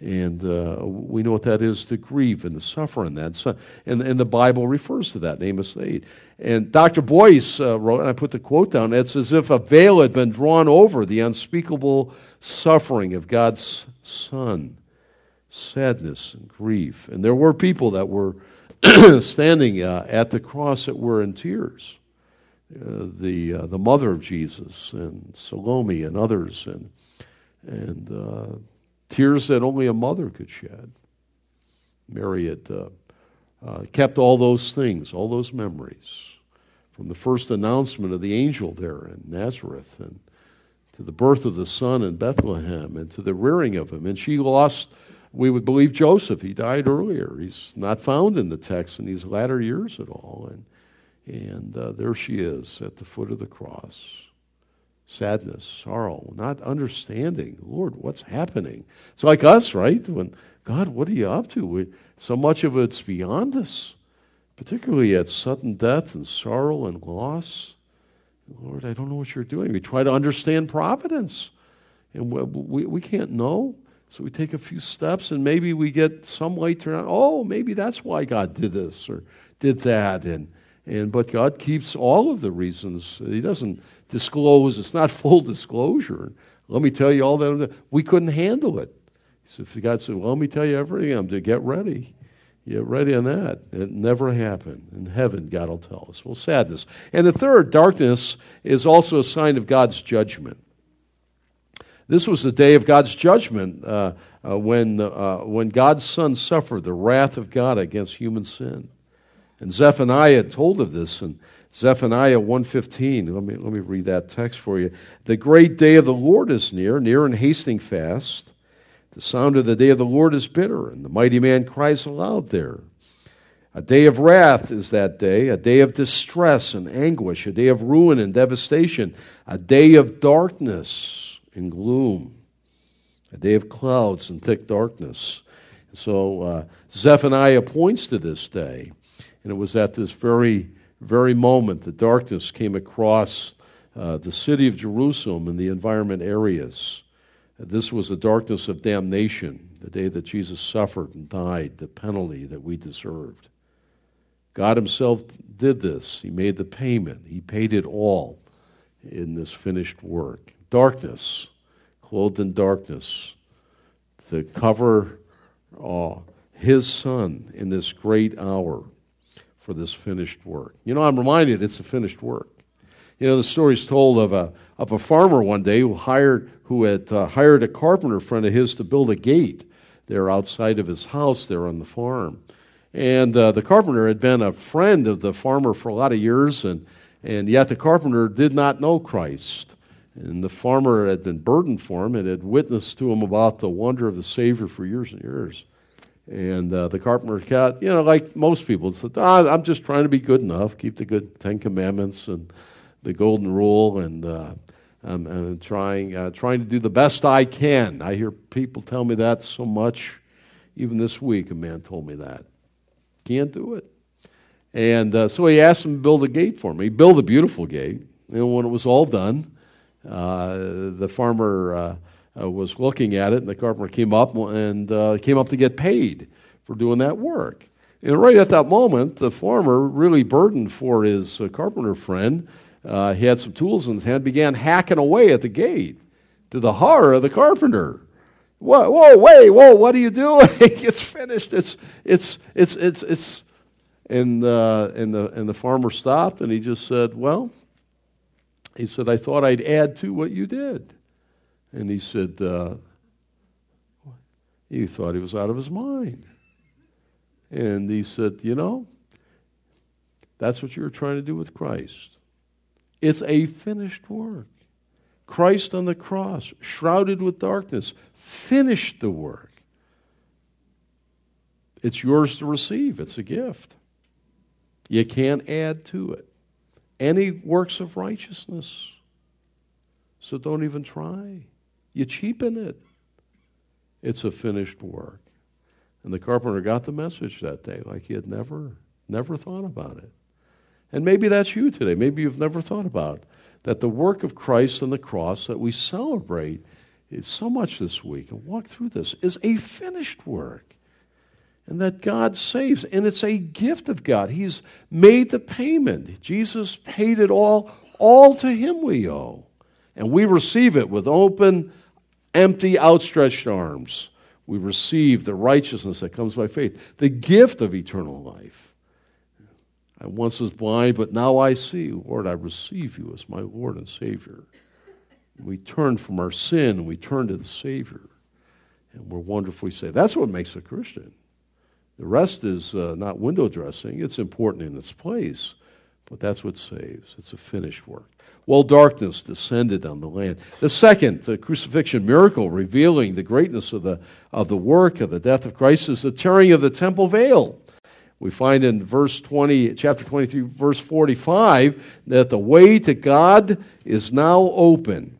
and uh, we know what that is to grieve and to suffer in that. So, and, and the Bible refers to that Amos 8. And Dr. Boice uh, wrote, and I put the quote down it's as if a veil had been drawn over the unspeakable suffering of God's Son, sadness and grief. And there were people that were standing uh, at the cross that were in tears. Uh, the, uh, the mother of Jesus and Salome and others. And, and uh, tears that only a mother could shed. Mary had uh, uh, kept all those things, all those memories, from the first announcement of the angel there in Nazareth and to the birth of the son in Bethlehem and to the rearing of him. And she lost, we would believe, Joseph. He died earlier. He's not found in the text in these latter years at all. And, and uh, there she is at the foot of the cross, sadness, sorrow, not understanding. Lord, what's happening? It's like us, right? When God, what are you up to? We, so much of it's beyond us, particularly at sudden death and sorrow and loss. Lord, I don't know what you're doing. We try to understand providence, and we, we, we can't know. So we take a few steps, and maybe we get some light turned on. Oh, maybe that's why God did this or did that. And, and but God keeps all of the reasons. He doesn't disclose. It's not full disclosure. Let me tell you all that. We couldn't handle it. So God said, well, let me tell you everything, I'm to get ready. Get ready on that. It never happened. In heaven, God will tell us. Well, sadness. And the third, darkness, is also a sign of God's judgment. This was the day of God's judgment uh, uh, when, uh, when God's Son suffered the wrath of God against human sin. And Zephaniah told of this in Zephaniah 1.15. Let me, let me read that text for you. The great day of the Lord is near, near and hastening fast. The sound of the day of the Lord is bitter, and the mighty man cries aloud there. A day of wrath is that day, a day of distress and anguish, a day of ruin and devastation, a day of darkness and gloom, a day of clouds and thick darkness. So uh, Zephaniah points to this day, and it was at this very, very moment the darkness came across uh, the city of Jerusalem and the environment areas. This was the darkness of damnation, the day that Jesus suffered and died, the penalty that we deserved. God Himself did this. He made the payment, He paid it all in this finished work. Darkness, clothed in darkness, to cover uh, His Son in this great hour for this finished work. You know, I'm reminded it's a finished work. You know, the story's told of a, of a farmer one day who hired who had uh, hired a carpenter friend of his to build a gate there outside of his house there on the farm. And uh, the carpenter had been a friend of the farmer for a lot of years, and, and yet the carpenter did not know Christ. And the farmer had been burdened for him and had witnessed to him about the wonder of the Savior for years and years. And uh, the carpenter cat, you know, like most people, said, ah, I'm just trying to be good enough, keep the good Ten Commandments and the Golden Rule, and uh, I'm, I'm trying, uh, trying to do the best I can. I hear people tell me that so much. Even this week, a man told me that. Can't do it. And uh, so he asked him to build a gate for me. He built a beautiful gate. And when it was all done, uh, the farmer uh, uh, was looking at it, and the carpenter came up and uh, came up to get paid for doing that work. And right at that moment, the farmer, really burdened for his carpenter friend, uh, he had some tools in his hand, began hacking away at the gate to the horror of the carpenter. Whoa, whoa, wait, whoa, what are you doing? it's finished. It's, it's, it's, it's, it's. And, uh, and, the, and the farmer stopped and he just said, Well, he said, I thought I'd add to what you did. And he said, uh, He thought he was out of his mind. And he said, You know, that's what you were trying to do with Christ. It's a finished work. Christ on the cross, shrouded with darkness, finished the work. It's yours to receive, it's a gift. You can't add to it. Any works of righteousness. So don't even try. You cheapen it. It's a finished work. And the carpenter got the message that day like he had never, never thought about it. And maybe that's you today. Maybe you've never thought about it, that the work of Christ on the cross that we celebrate so much this week and walk through this is a finished work. And that God saves. And it's a gift of God. He's made the payment. Jesus paid it all. All to Him we owe. And we receive it with open, empty, outstretched arms. We receive the righteousness that comes by faith, the gift of eternal life. I once was blind, but now I see. Lord, I receive you as my Lord and Savior. We turn from our sin and we turn to the Savior. And we're wonderfully saved. That's what makes a Christian. The rest is uh, not window dressing. It's important in its place, but that's what saves. It's a finished work. Well, darkness descended on the land. The second, the crucifixion miracle revealing the greatness of the, of the work of the death of Christ, is the tearing of the temple veil We find in verse 20, chapter 23, verse 45, that the way to God is now open.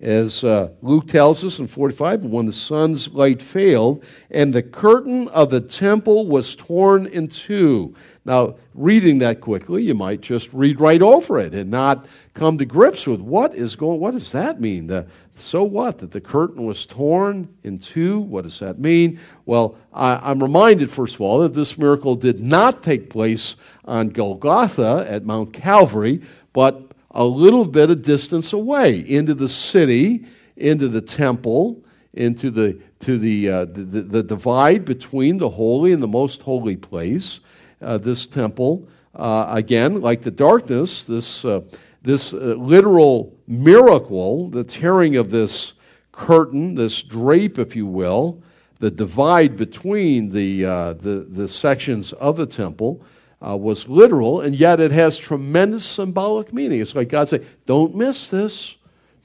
As uh, Luke tells us in 45, when the sun's light failed, and the curtain of the temple was torn in two. Now, reading that quickly, you might just read right over it and not come to grips with what is going. What does that mean? The, so what? That the curtain was torn in two? What does that mean? Well, I, am reminded, first of all, that this miracle did not take place on Golgotha at Mount Calvary, but a little bit of distance away into the city, into the temple, into the, to the, uh, the, the, divide between the holy and the most holy place. Uh, this temple, uh, again, like the darkness, this, uh, this uh, literal miracle, the tearing of this curtain, this drape, if you will, the divide between the, uh, the, the sections of the temple uh, was literal, and yet it has tremendous symbolic meaning. It's like God saying, Don't miss this.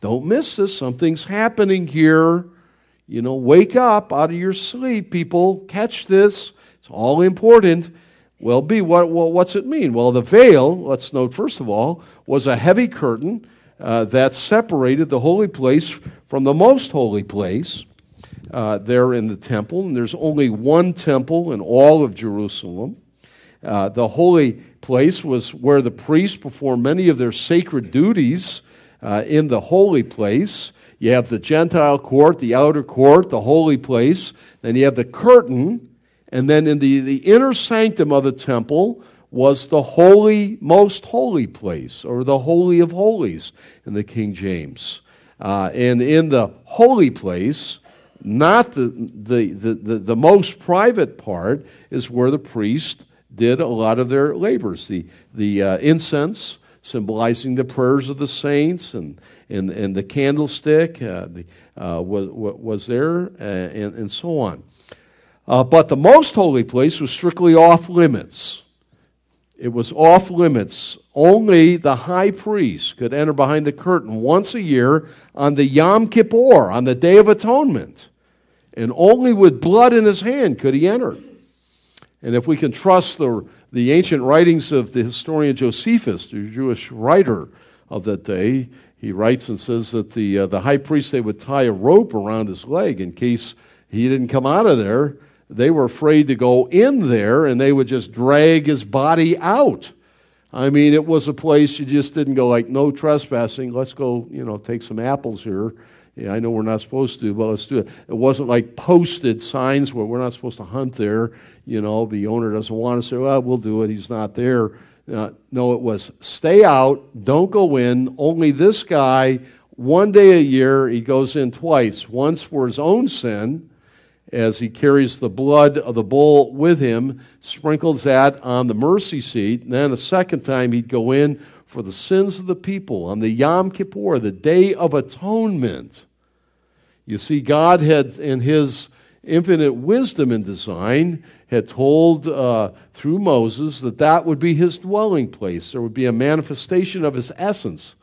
Don't miss this. Something's happening here. You know, wake up out of your sleep, people. Catch this. It's all important. Well, B, what, well, what's it mean? Well, the veil, let's note first of all, was a heavy curtain uh, that separated the holy place from the most holy place uh, there in the temple. And there's only one temple in all of Jerusalem. Uh, the holy place was where the priests performed many of their sacred duties uh, in the holy place. You have the Gentile court, the outer court, the holy place. Then you have the curtain. And then in the, the inner sanctum of the temple was the holy, most holy place, or the Holy of Holies in the King James. Uh, and in the holy place, not the, the, the, the, the most private part, is where the priest did a lot of their labors. The, the uh, incense, symbolizing the prayers of the saints, and, and, and the candlestick uh, the, uh, was, was there, uh, and, and so on. Uh, but the most holy place was strictly off limits. It was off limits. Only the high priest could enter behind the curtain once a year on the Yom Kippur, on the Day of Atonement. And only with blood in his hand could he enter. And if we can trust the, the ancient writings of the historian Josephus, the Jewish writer of that day, he writes and says that the, uh, the high priest, they would tie a rope around his leg in case he didn't come out of there they were afraid to go in there and they would just drag his body out. I mean, it was a place you just didn't go like, no trespassing. Let's go, you know, take some apples here. Yeah, I know we're not supposed to, but let's do it. It wasn't like posted signs where we're not supposed to hunt there. You know, the owner doesn't want to say, well, we'll do it. He's not there. Uh, no, it was stay out, don't go in. Only this guy, one day a year, he goes in twice once for his own sin as he carries the blood of the bull with him, sprinkles that on the mercy seat. And then a second time he'd go in for the sins of the people on the Yom Kippur, the Day of Atonement. You see, God had, in his infinite wisdom and design, had told uh, through Moses that that would be his dwelling place. There would be a manifestation of his essence.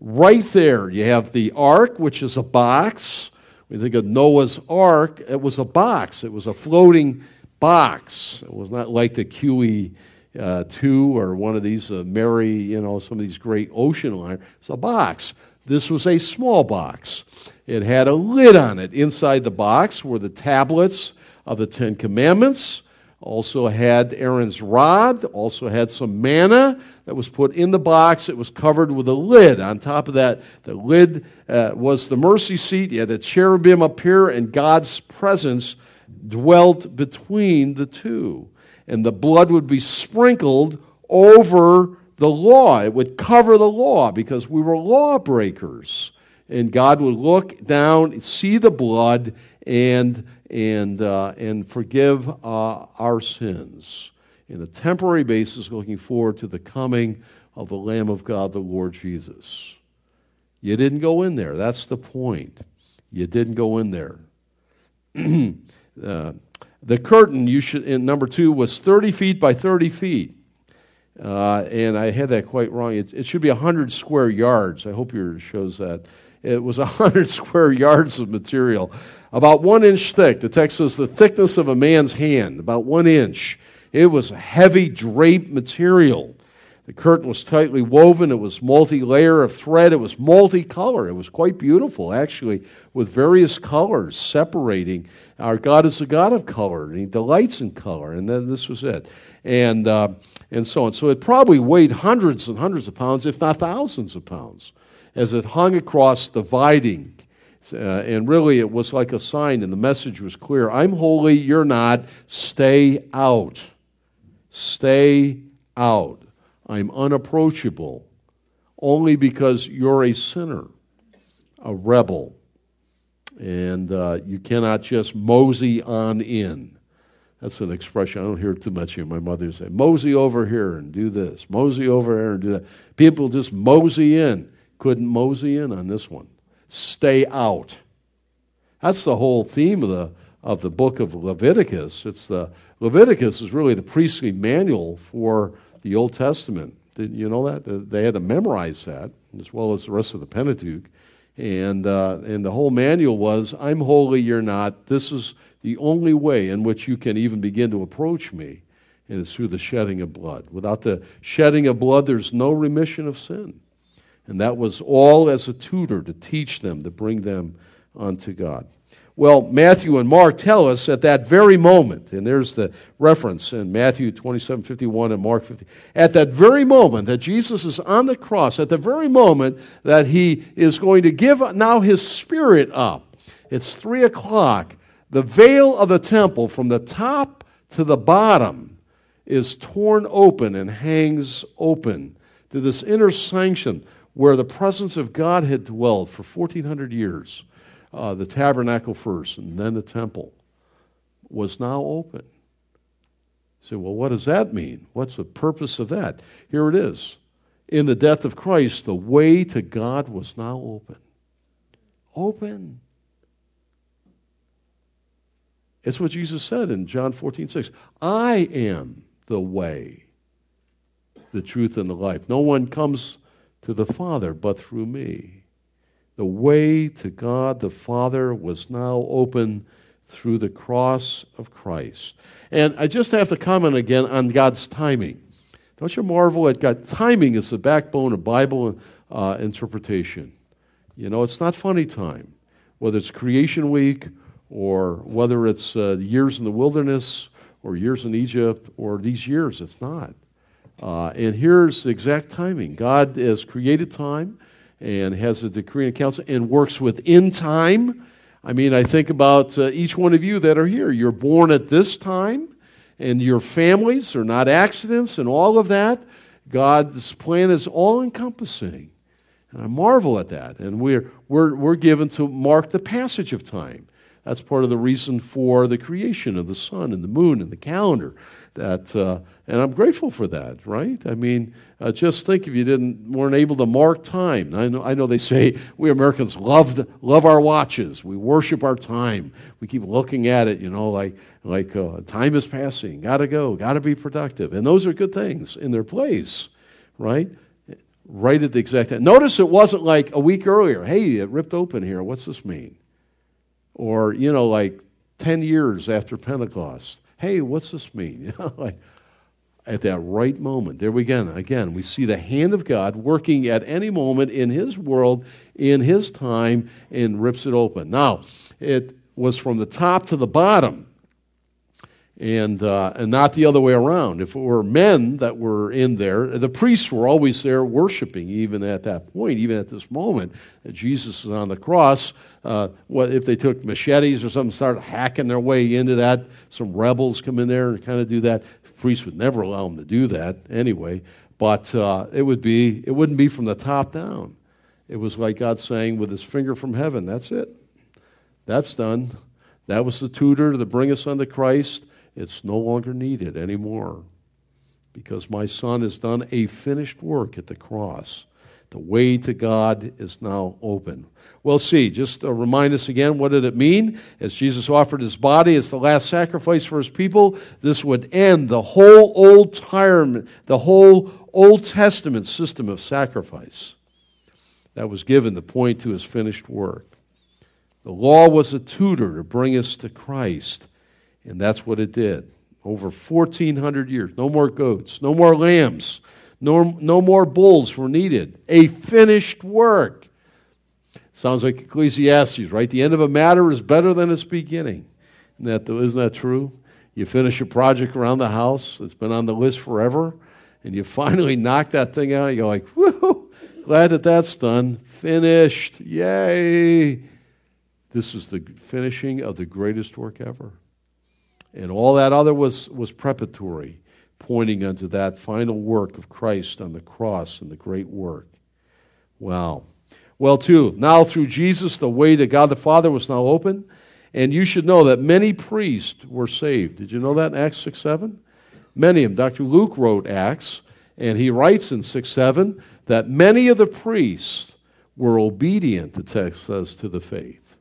Right there, you have the ark, which is a box we think of Noah's Ark, it was a box, it was a floating box. It was not like the QE. Uh, 2 or one of these uh, Mary, you know, some of these great ocean liners. It's a box. This was a small box. It had a lid on it. Inside the box were the tablets of the Ten Commandments also had Aaron's rod, also had some manna that was put in the box. It was covered with a lid. On top of that, the lid uh, was the mercy seat. You had the cherubim up here, and God's presence dwelt between the two. And the blood would be sprinkled over the law, it would cover the law because we were lawbreakers. And God would look down, see the blood, and and, uh, and forgive uh, our sins in a temporary basis, looking forward to the coming of the Lamb of God, the Lord Jesus. You didn't go in there. That's the point. You didn't go in there. uh, the curtain, you should, in number two, was 30 feet by 30 feet. Uh, and I had that quite wrong. It, it should be 100 square yards. I hope yours shows that. It was 100 square yards of material, about one inch thick. The text says the thickness of a man's hand, about one inch. It was heavy draped material. The curtain was tightly woven. It was multi layer of thread. It was multicolor. It was quite beautiful, actually, with various colors separating. Our God is a God of color, and He delights in color. And then this was it. And, uh, and so on. So it probably weighed hundreds and hundreds of pounds, if not thousands of pounds, as it hung across, dividing. Uh, and really, it was like a sign, and the message was clear I'm holy, you're not. Stay out. Stay out. I'm unapproachable only because you're a sinner, a rebel, and uh, you cannot just mosey on in. That's an expression I don't hear too much here. My mother say, "Mosey over here and do this. Mosey over here and do that." People just mosey in. Couldn't mosey in on this one. Stay out. That's the whole theme of the of the book of Leviticus. It's the Leviticus is really the priestly manual for the Old Testament. Did you know that? They had to memorize that, as well as the rest of the Pentateuch. And, uh, and the whole manual was I'm holy, you're not. This is the only way in which you can even begin to approach me, and it's through the shedding of blood. Without the shedding of blood, there's no remission of sin. And that was all as a tutor to teach them, to bring them unto God. Well, Matthew and Mark tell us at that very moment, and there's the reference in Matthew 27 51 and Mark 50. At that very moment that Jesus is on the cross, at the very moment that he is going to give now his spirit up, it's three o'clock. The veil of the temple from the top to the bottom is torn open and hangs open to this inner sanction where the presence of God had dwelled for 1400 years uh, the tabernacle first and then the temple, was now open. You say, well, what does that mean? What's the purpose of that? Here it is. In the death of Christ, the way to God was now open. Open. It's what Jesus said in John 14, 6. I am the way, the truth, and the life. No one comes to the Father but through me. The way to God the Father was now open through the cross of Christ. And I just have to comment again on God's timing. Don't you marvel at God? Timing is the backbone of Bible uh, interpretation. You know, it's not funny time, whether it's creation week or whether it's uh, years in the wilderness or years in Egypt or these years. It's not. Uh, and here's the exact timing God has created time and has a decree and council and works within time. I mean, I think about uh, each one of you that are here. You're born at this time, and your families are not accidents, and all of that. God's plan is all encompassing. And I marvel at that. And we're, we're, we're given to mark the passage of time. That's part of the reason for the creation of the sun and the moon and the calendar that, uh, and I'm grateful for that, right? I mean, uh, just think if you didn't weren't able to mark time. I know, I know they say we Americans love love our watches. We worship our time. We keep looking at it, you know, like like uh, time is passing. Got to go. Got to be productive. And those are good things in their place, right? Right at the exact time. Notice it wasn't like a week earlier. Hey, it ripped open here. What's this mean? Or you know, like ten years after Pentecost hey, what's this mean? You know, like, at that right moment, there we go. again, we see the hand of God working at any moment in His world, in His time, and rips it open. Now, it was from the top to the bottom and, uh, and not the other way around. If it were men that were in there, the priests were always there worshiping, even at that point, even at this moment that Jesus is on the cross. Uh, what if they took machetes or something, started hacking their way into that? Some rebels come in there and kind of do that. Priests would never allow him to do that anyway. But uh, it would be, it wouldn't be from the top down. It was like God saying with His finger from heaven, "That's it. That's done." That was the tutor to bring us unto Christ it's no longer needed anymore because my son has done a finished work at the cross. The way to God is now open. Well, see, just to remind us again, what did it mean? As Jesus offered his body as the last sacrifice for his people, this would end the whole Old Testament, the whole Old Testament system of sacrifice that was given to point to his finished work. The law was a tutor to bring us to Christ. And that's what it did. over 1,400 years. No more goats, no more lambs, no, no more bulls were needed. A finished work. Sounds like Ecclesiastes, right? The end of a matter is better than its beginning. Isn't that, isn't that true? You finish a project around the house that's been on the list forever, and you finally knock that thing out. You're like, whoo, glad that that's done. Finished. Yay. This is the finishing of the greatest work ever. And all that other was, was preparatory, pointing unto that final work of Christ on the cross and the great work. Wow. Well, too, now through Jesus, the way to God the Father was now open. And you should know that many priests were saved. Did you know that in Acts 6 7? Many of them. Dr. Luke wrote Acts, and he writes in 6 7 that many of the priests were obedient, the text says, to the faith.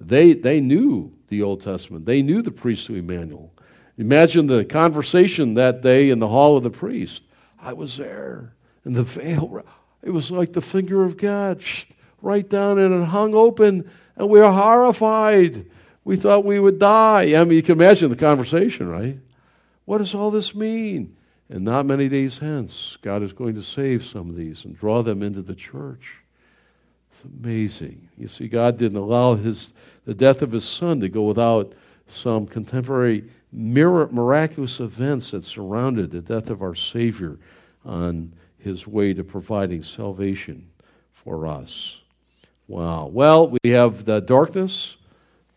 They, they knew the Old Testament, they knew the priestly manual. Imagine the conversation that day in the hall of the priest. I was there, and the veil, it was like the finger of God, right down and it hung open and we were horrified. We thought we would die. I mean, you can imagine the conversation, right? What does all this mean? And not many days hence, God is going to save some of these and draw them into the church. It's amazing. You see, God didn't allow his, the death of his son to go without some contemporary mirror, miraculous events that surrounded the death of our Savior on his way to providing salvation for us. Wow. Well, we have the darkness,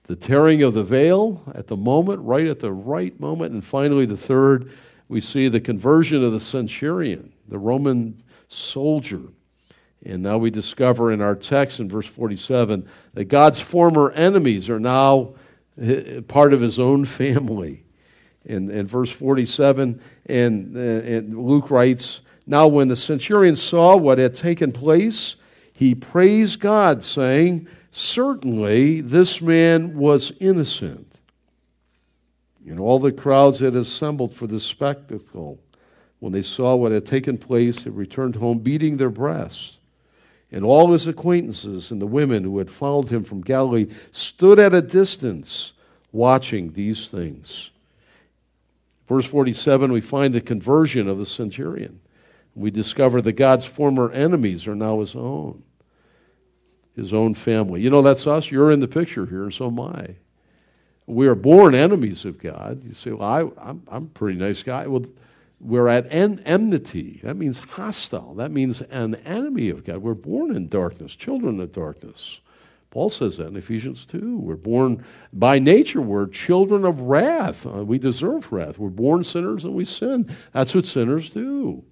the tearing of the veil at the moment, right at the right moment. And finally, the third, we see the conversion of the centurion, the Roman soldier. And now we discover in our text in verse 47 that God's former enemies are now eh, eh, part of his own family. In, in verse 47, and, eh, and Luke writes, Now when the centurion saw what had taken place, he praised God, saying, Certainly this man was innocent. And all the crowds had assembled for the spectacle. When they saw what had taken place, they returned home beating their breasts. And all his acquaintances and the women who had followed him from Galilee stood at a distance watching these things. Verse 47, we find the conversion of the centurion. We discover that God's former enemies are now his own his own family. You know, that's us. You're in the picture here, and so am I. We are born enemies of God. You say, well, I, am I'm a pretty nice guy. Well, we're at en- enmity. That means hostile. That means an enemy of God. We're born in darkness, children of darkness. Paul says that in Ephesians 2. We're born, by nature, we're children of wrath. Uh, we deserve wrath. We're born sinners and we sin. That's what sinners do.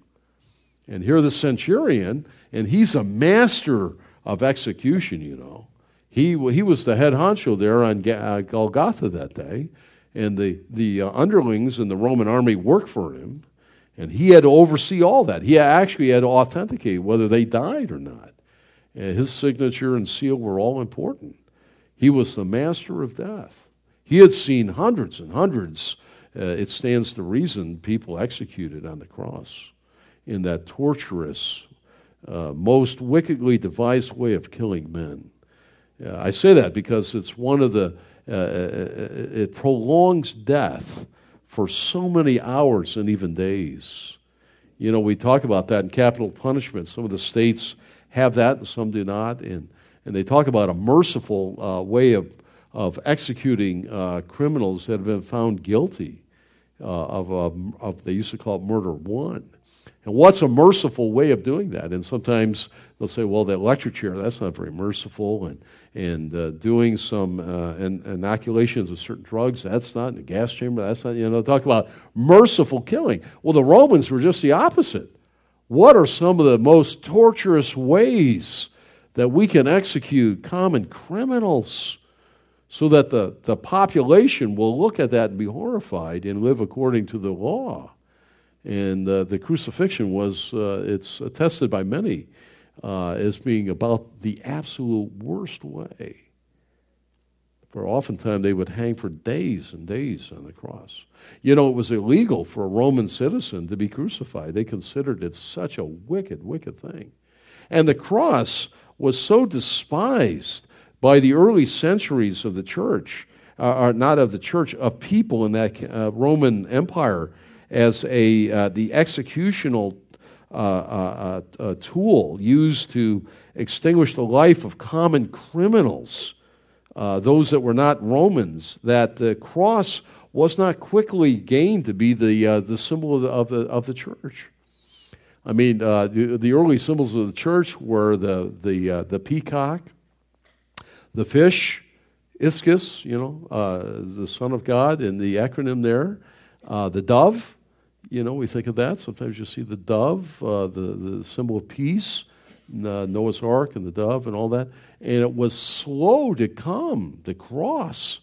And here the centurion, and he's a master of execution, you know. He, he was the head honcho there on uh, Golgotha that day, and the, the uh, underlings in the Roman army worked for him, and he had to oversee all that. He actually had to authenticate whether they died or not. And his signature and seal were all important. He was the master of death. He had seen hundreds and hundreds, uh, it stands to reason, people executed on the cross in that torturous uh, most wickedly devised way of killing men. Uh, I say that because it's one of the, uh, uh, uh, it prolongs death for so many hours and even days. You know, we talk about that in capital punishment. Some of the states have that and some do not. And, and they talk about a merciful uh, way of, of executing criminals that have been found guilty of, of, of, they used to call it murder one. And what's a merciful way of doing that? And sometimes they'll say, well, that electric chair, that's not very merciful. And, and uh, doing some uh, in, inoculations of certain drugs, that's not in the gas chamber, that's not, you know, talk about merciful killing. Well, the Romans were just the opposite. What are some of the most torturous ways that we can execute common criminals so that the, the population will look at that and be horrified and live according to the law? And uh, the crucifixion was, uh, it's attested by many uh, as being about the absolute worst way. For oftentimes they would hang for days and days on the cross. You know, it was illegal for a Roman citizen to be crucified. They considered it such a wicked, wicked thing. And the cross was so despised by the early centuries of the church uh, not of the church, of people in that uh, Roman Empire as a, uh, the executional uh, uh, uh, tool used to extinguish the life of common criminals, those that were not Romans, that the cross was not quickly gained to be the, the symbol of the, of the, of the church. I mean, the, the early symbols of the church were the, the, the peacock, the fish, Ichthus, you know, uh, the Son of God, and the acronym there, uh, the dove, you know, we think of that. Sometimes you see the dove, uh, the, the symbol of peace, Noah's Ark and the dove and all that. And it was slow to come, the cross.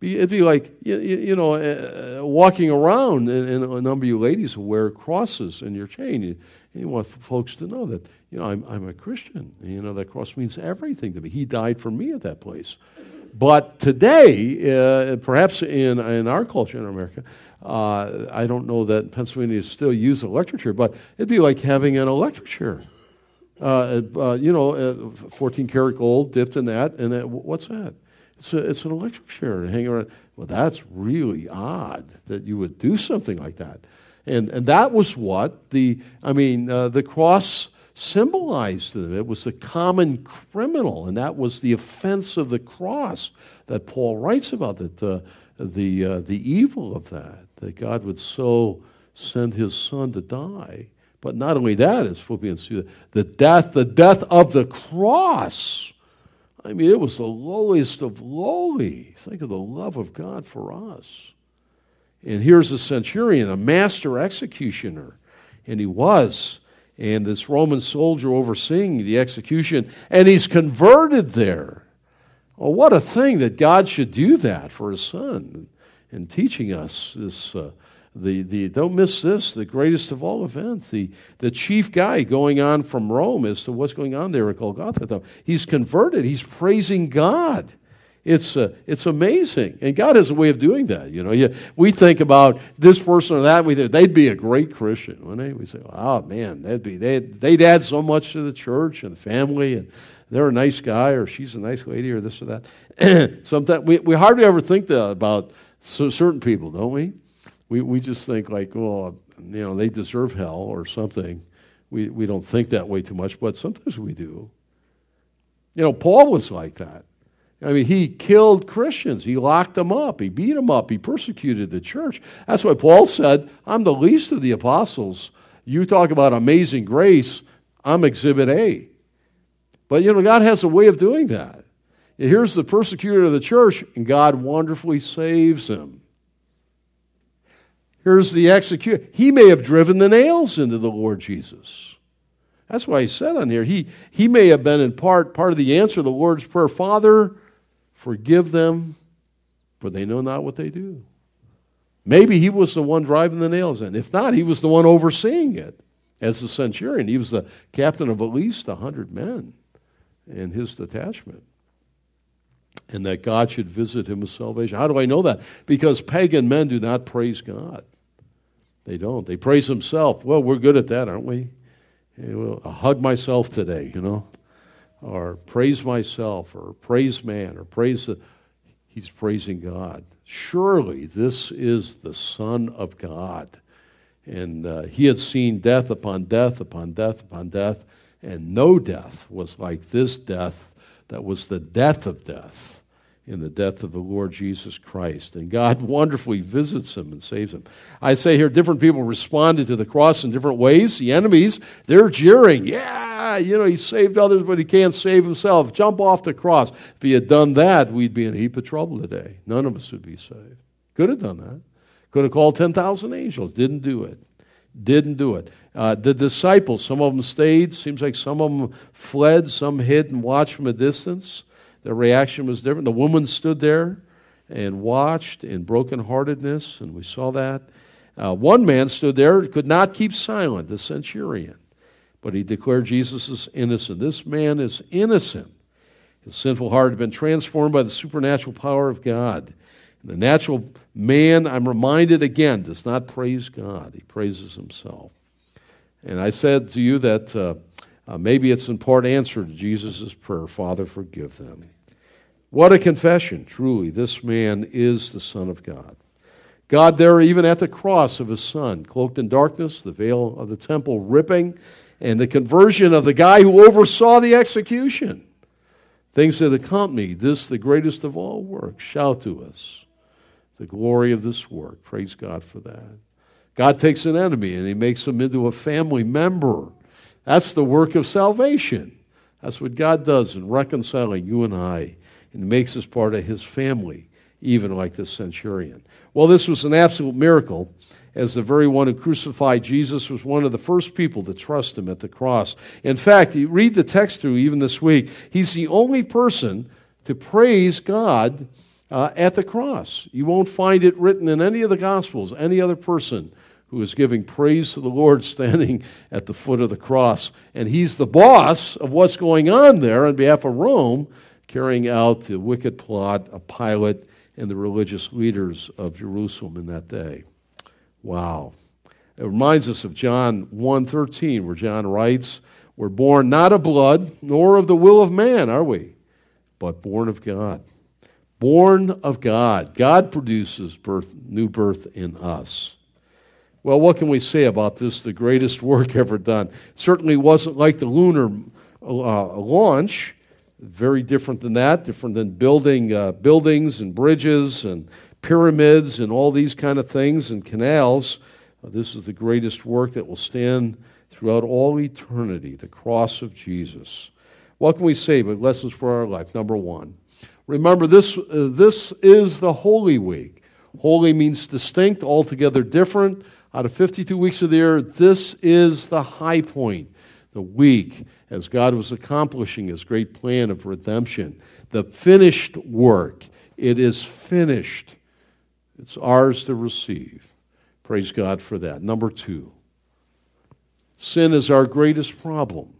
It'd be like, you, know, uh, walking around, and, and, a number of you ladies who wear crosses in your chain. You, you want folks to know that, you know, I'm, I'm a Christian. You know, that cross means everything to me. He died for me at that place. But today, uh, perhaps in, in our culture in America, uh, I don't know that Pennsylvania still uses electric chair, but it'd be like having an electric chair. Uh, uh you know, uh, 14 karat gold dipped in that, and that, what's that? It's, a, it's an electric chair hanging around. Well, that's really odd that you would do something like that. And, and that was what the, I mean, uh, the cross symbolized them. It was a common criminal, and that was the offense of the cross that Paul writes about, that uh, the, uh, the evil of that, that God would so send his son to die. But not only that, as Philippians 2, the death, the death of the cross. I mean, it was the lowest of lowly. Think of the love of God for us. And here's a centurion, a master executioner, and he was and this Roman soldier overseeing the execution, and he's converted there. Well, what a thing that God should do that for his son in teaching us this. Uh, the, the, don't miss this, the greatest of all events. The, the chief guy going on from Rome as to what's going on there at Golgotha. He's converted, he's praising God. It's, uh, it's amazing. And God has a way of doing that. You know, you, we think about this person or that, we think they'd be a great Christian, wouldn't they? We say, oh, man, they'd, be, they'd, they'd add so much to the church and the family, and they're a nice guy, or she's a nice lady, or this or that. Sometimes we, we hardly ever think that about certain people, don't we? We, we just think, like, oh, you know, they deserve hell or something. We, we don't think that way too much, but sometimes we do. You know, Paul was like that. I mean, he killed Christians. He locked them up. He beat them up. He persecuted the church. That's why Paul said, I'm the least of the apostles. You talk about amazing grace, I'm exhibit A. But, you know, God has a way of doing that. Here's the persecutor of the church, and God wonderfully saves him. Here's the executioner. He may have driven the nails into the Lord Jesus. That's why he said on here, he, he may have been in part part of the answer to the Lord's Prayer Father, Forgive them, for they know not what they do. Maybe he was the one driving the nails in. If not, he was the one overseeing it as the centurion. He was the captain of at least a hundred men in his detachment. And that God should visit him with salvation. How do I know that? Because pagan men do not praise God. They don't. They praise himself. Well, we're good at that, aren't we? I'll hug myself today, you know or praise myself or praise man or praise the, he's praising God. Surely this is the Son of God. And uh, he had seen death upon death upon death upon death, and no death was like this death that was the death of death in the death of the Lord Jesus Christ. And God wonderfully visits him and saves him. I say here, different people responded to the cross in different ways. The enemies, they're jeering. Yeah, you know, he saved others, but he can't save himself. Jump off the cross. If he had done that, we'd be in a heap of trouble today. None of us would be saved. Could have done that. Could have called 10,000 angels. Didn't do it. Didn't do it. Uh, the disciples, some of them stayed. Seems like some of them fled. Some hid and watched from a distance. Their reaction was different. The woman stood there and watched in brokenheartedness, and we saw that. Uh, one man stood there, could not keep silent, the centurion, but he declared Jesus is innocent. This man is innocent. His sinful heart had been transformed by the supernatural power of God. And the natural man, I'm reminded again, does not praise God, he praises himself. And I said to you that. Uh, uh, maybe it's in part answer to Jesus' prayer Father, forgive them. What a confession, truly. This man is the Son of God. God, there, even at the cross of his Son, cloaked in darkness, the veil of the temple ripping, and the conversion of the guy who oversaw the execution. Things that accompanied this, the greatest of all works. Shout to us the glory of this work. Praise God for that. God takes an enemy and he makes him into a family member. That's the work of salvation. That's what God does in reconciling you and I and makes us part of his family, even like the centurion. Well, this was an absolute miracle, as the very one who crucified Jesus was one of the first people to trust him at the cross. In fact, you read the text through even this week, he's the only person to praise God uh, at the cross. You won't find it written in any of the Gospels, any other person who is giving praise to the Lord standing at the foot of the cross. And he's the boss of what's going on there on behalf of Rome, carrying out the wicked plot of Pilate and the religious leaders of Jerusalem in that day. Wow. It reminds us of John 1:13 where John writes, "We're born not of blood nor of the will of man, are we? But born of God." Born of God. God produces birth, new birth in us. Well, what can we say about this, the greatest work ever done? It certainly wasn't like the lunar uh, launch. Very different than that, different than building uh, buildings and bridges and pyramids and all these kind of things and canals. Uh, this is the greatest work that will stand throughout all eternity the cross of Jesus. What can we say but lessons for our life? Number one, remember this, uh, this is the Holy Week. Holy means distinct, altogether different. Out of 52 weeks of the year, this is the high point, the week, as God was accomplishing his great plan of redemption. The finished work. It is finished. It's ours to receive. Praise God for that. Number two, sin is our greatest problem.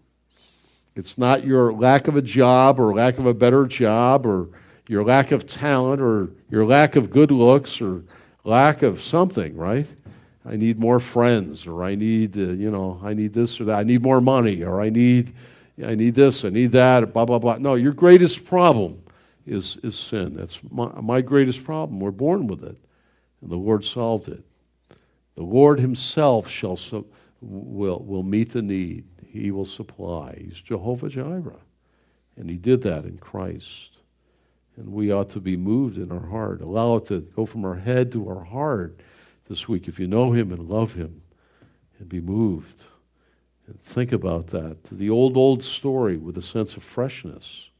It's not your lack of a job or lack of a better job or your lack of talent or your lack of good looks or lack of something, right? I need more friends, or I need, uh, you know, I need this or that. I need more money, or I need, I need this, I need that, blah blah blah. No, your greatest problem is is sin. That's my, my greatest problem. We're born with it, and the Lord solved it. The Lord Himself shall su- will will meet the need. He will supply. He's Jehovah Jireh, and He did that in Christ. And we ought to be moved in our heart. Allow it to go from our head to our heart this week. If you know Him and love Him, and be moved and think about that. The old, old story with a sense of freshness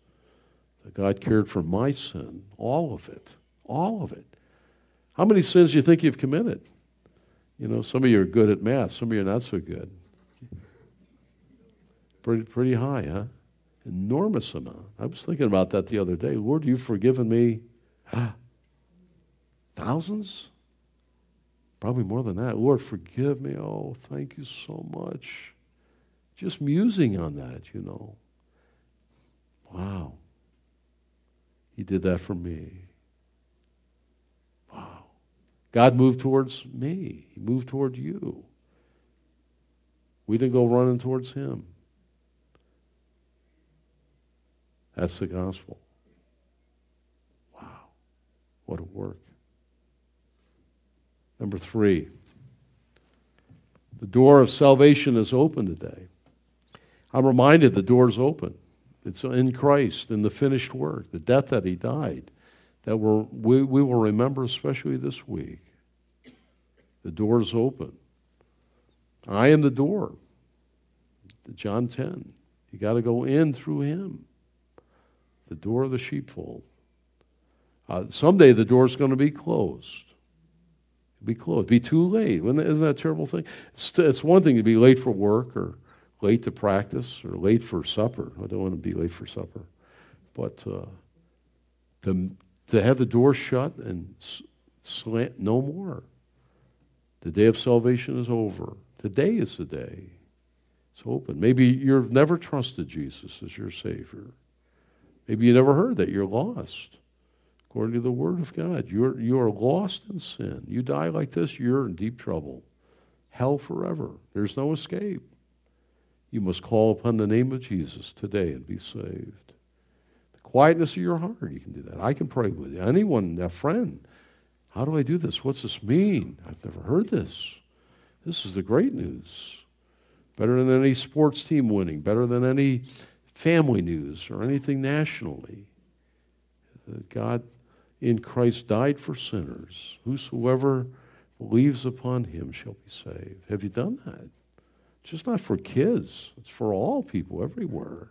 that God cared for my sin, all of it, all of it. How many sins do you think you've committed? You know, some of you are good at math, some of you are not so good. Pretty, pretty high, huh? Enormous amount. I was thinking about that the other day. Lord, you've forgiven me thousands? Probably more than that. Lord, forgive me. Oh, thank you so much. Just musing on that, you know. Wow. He did that for me. Wow. God moved towards me, He moved toward you. We didn't go running towards Him. That's the gospel. Wow. What a work. Number three, the door of salvation is open today. I'm reminded the door is open. It's in Christ, in the finished work, the death that He died, that we we, will remember especially this week. The door is open. I am the door. John 10. You got to go in through Him, the door of the sheepfold. Uh, someday the door's going to be closed be closed. Be too late. Isn't that a terrible thing? It's, it's one thing to be late for work or late to practice or late for supper. I don't want to be late for supper. But uh, to, to have the door shut and slant, no more. The day of salvation is over. Today is the day. It's open. Maybe you've never trusted Jesus as your Savior. Maybe you never heard that you're lost. According to the Word of God, you're, you are lost in sin. You die like this, you're in deep trouble. Hell forever. There's no escape. You must call upon the name of Jesus today and be saved. The Quietness of your heart, you can do that. I can pray with you. Anyone, a friend. How do I do this? What's this mean? I've never heard this. This is the great news. Better than any sports team winning, better than any family news or anything nationally. Uh, God in Christ died for sinners. Whosoever believes upon him shall be saved. Have you done that? It's just not for kids, it's for all people everywhere.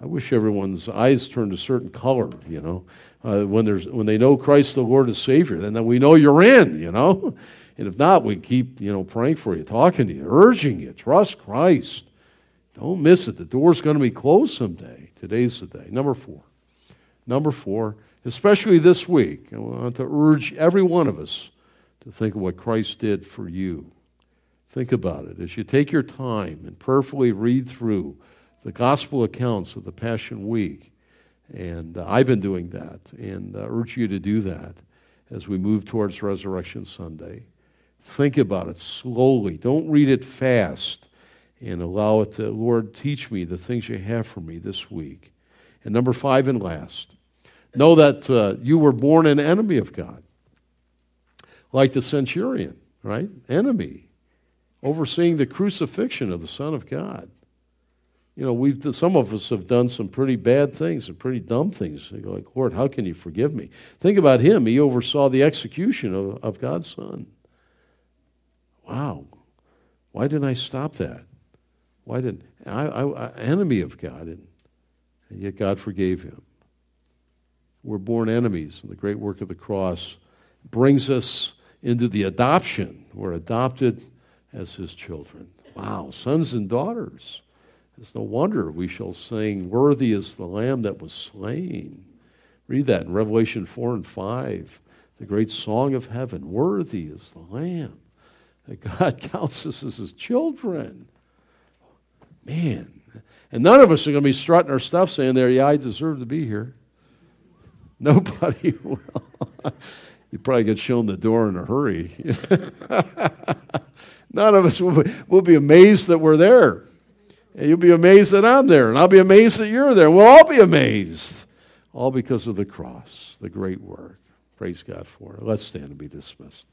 I wish everyone's eyes turned a certain color, you know, uh, when, there's, when they know Christ the Lord is Savior. Then we know you're in, you know. And if not, we keep, you know, praying for you, talking to you, urging you. Trust Christ. Don't miss it. The door's going to be closed someday. Today's the day. Number four. Number four, especially this week, I want to urge every one of us to think of what Christ did for you. Think about it. As you take your time and prayerfully read through the gospel accounts of the Passion Week, and uh, I've been doing that, and uh, urge you to do that as we move towards Resurrection Sunday. Think about it slowly. Don't read it fast, and allow it to, Lord, teach me the things you have for me this week. And number five and last, know that uh, you were born an enemy of God like the centurion, right? Enemy, overseeing the crucifixion of the Son of God. You know, we've some of us have done some pretty bad things, some pretty dumb things. They go like, Lord, how can you forgive me? Think about him. He oversaw the execution of, of God's Son. Wow. Why didn't I stop that? Why didn't I, I, I enemy of God, and, and yet God forgave him. We're born enemies, and the great work of the cross brings us into the adoption. We're adopted as his children. Wow, sons and daughters. It's no wonder we shall sing, Worthy is the Lamb that was slain. Read that in Revelation 4 and 5, the great song of heaven. Worthy is the Lamb that God counts us as his children. Man. And none of us are going to be strutting our stuff saying there, yeah, I deserve to be here. Nobody will you probably get shown the door in a hurry. None of us will be, will be amazed that we're there. And you'll be amazed that I'm there, and I'll be amazed that you're there. We'll all be amazed. All because of the cross, the great work. Praise God for it. Let's stand and be dismissed.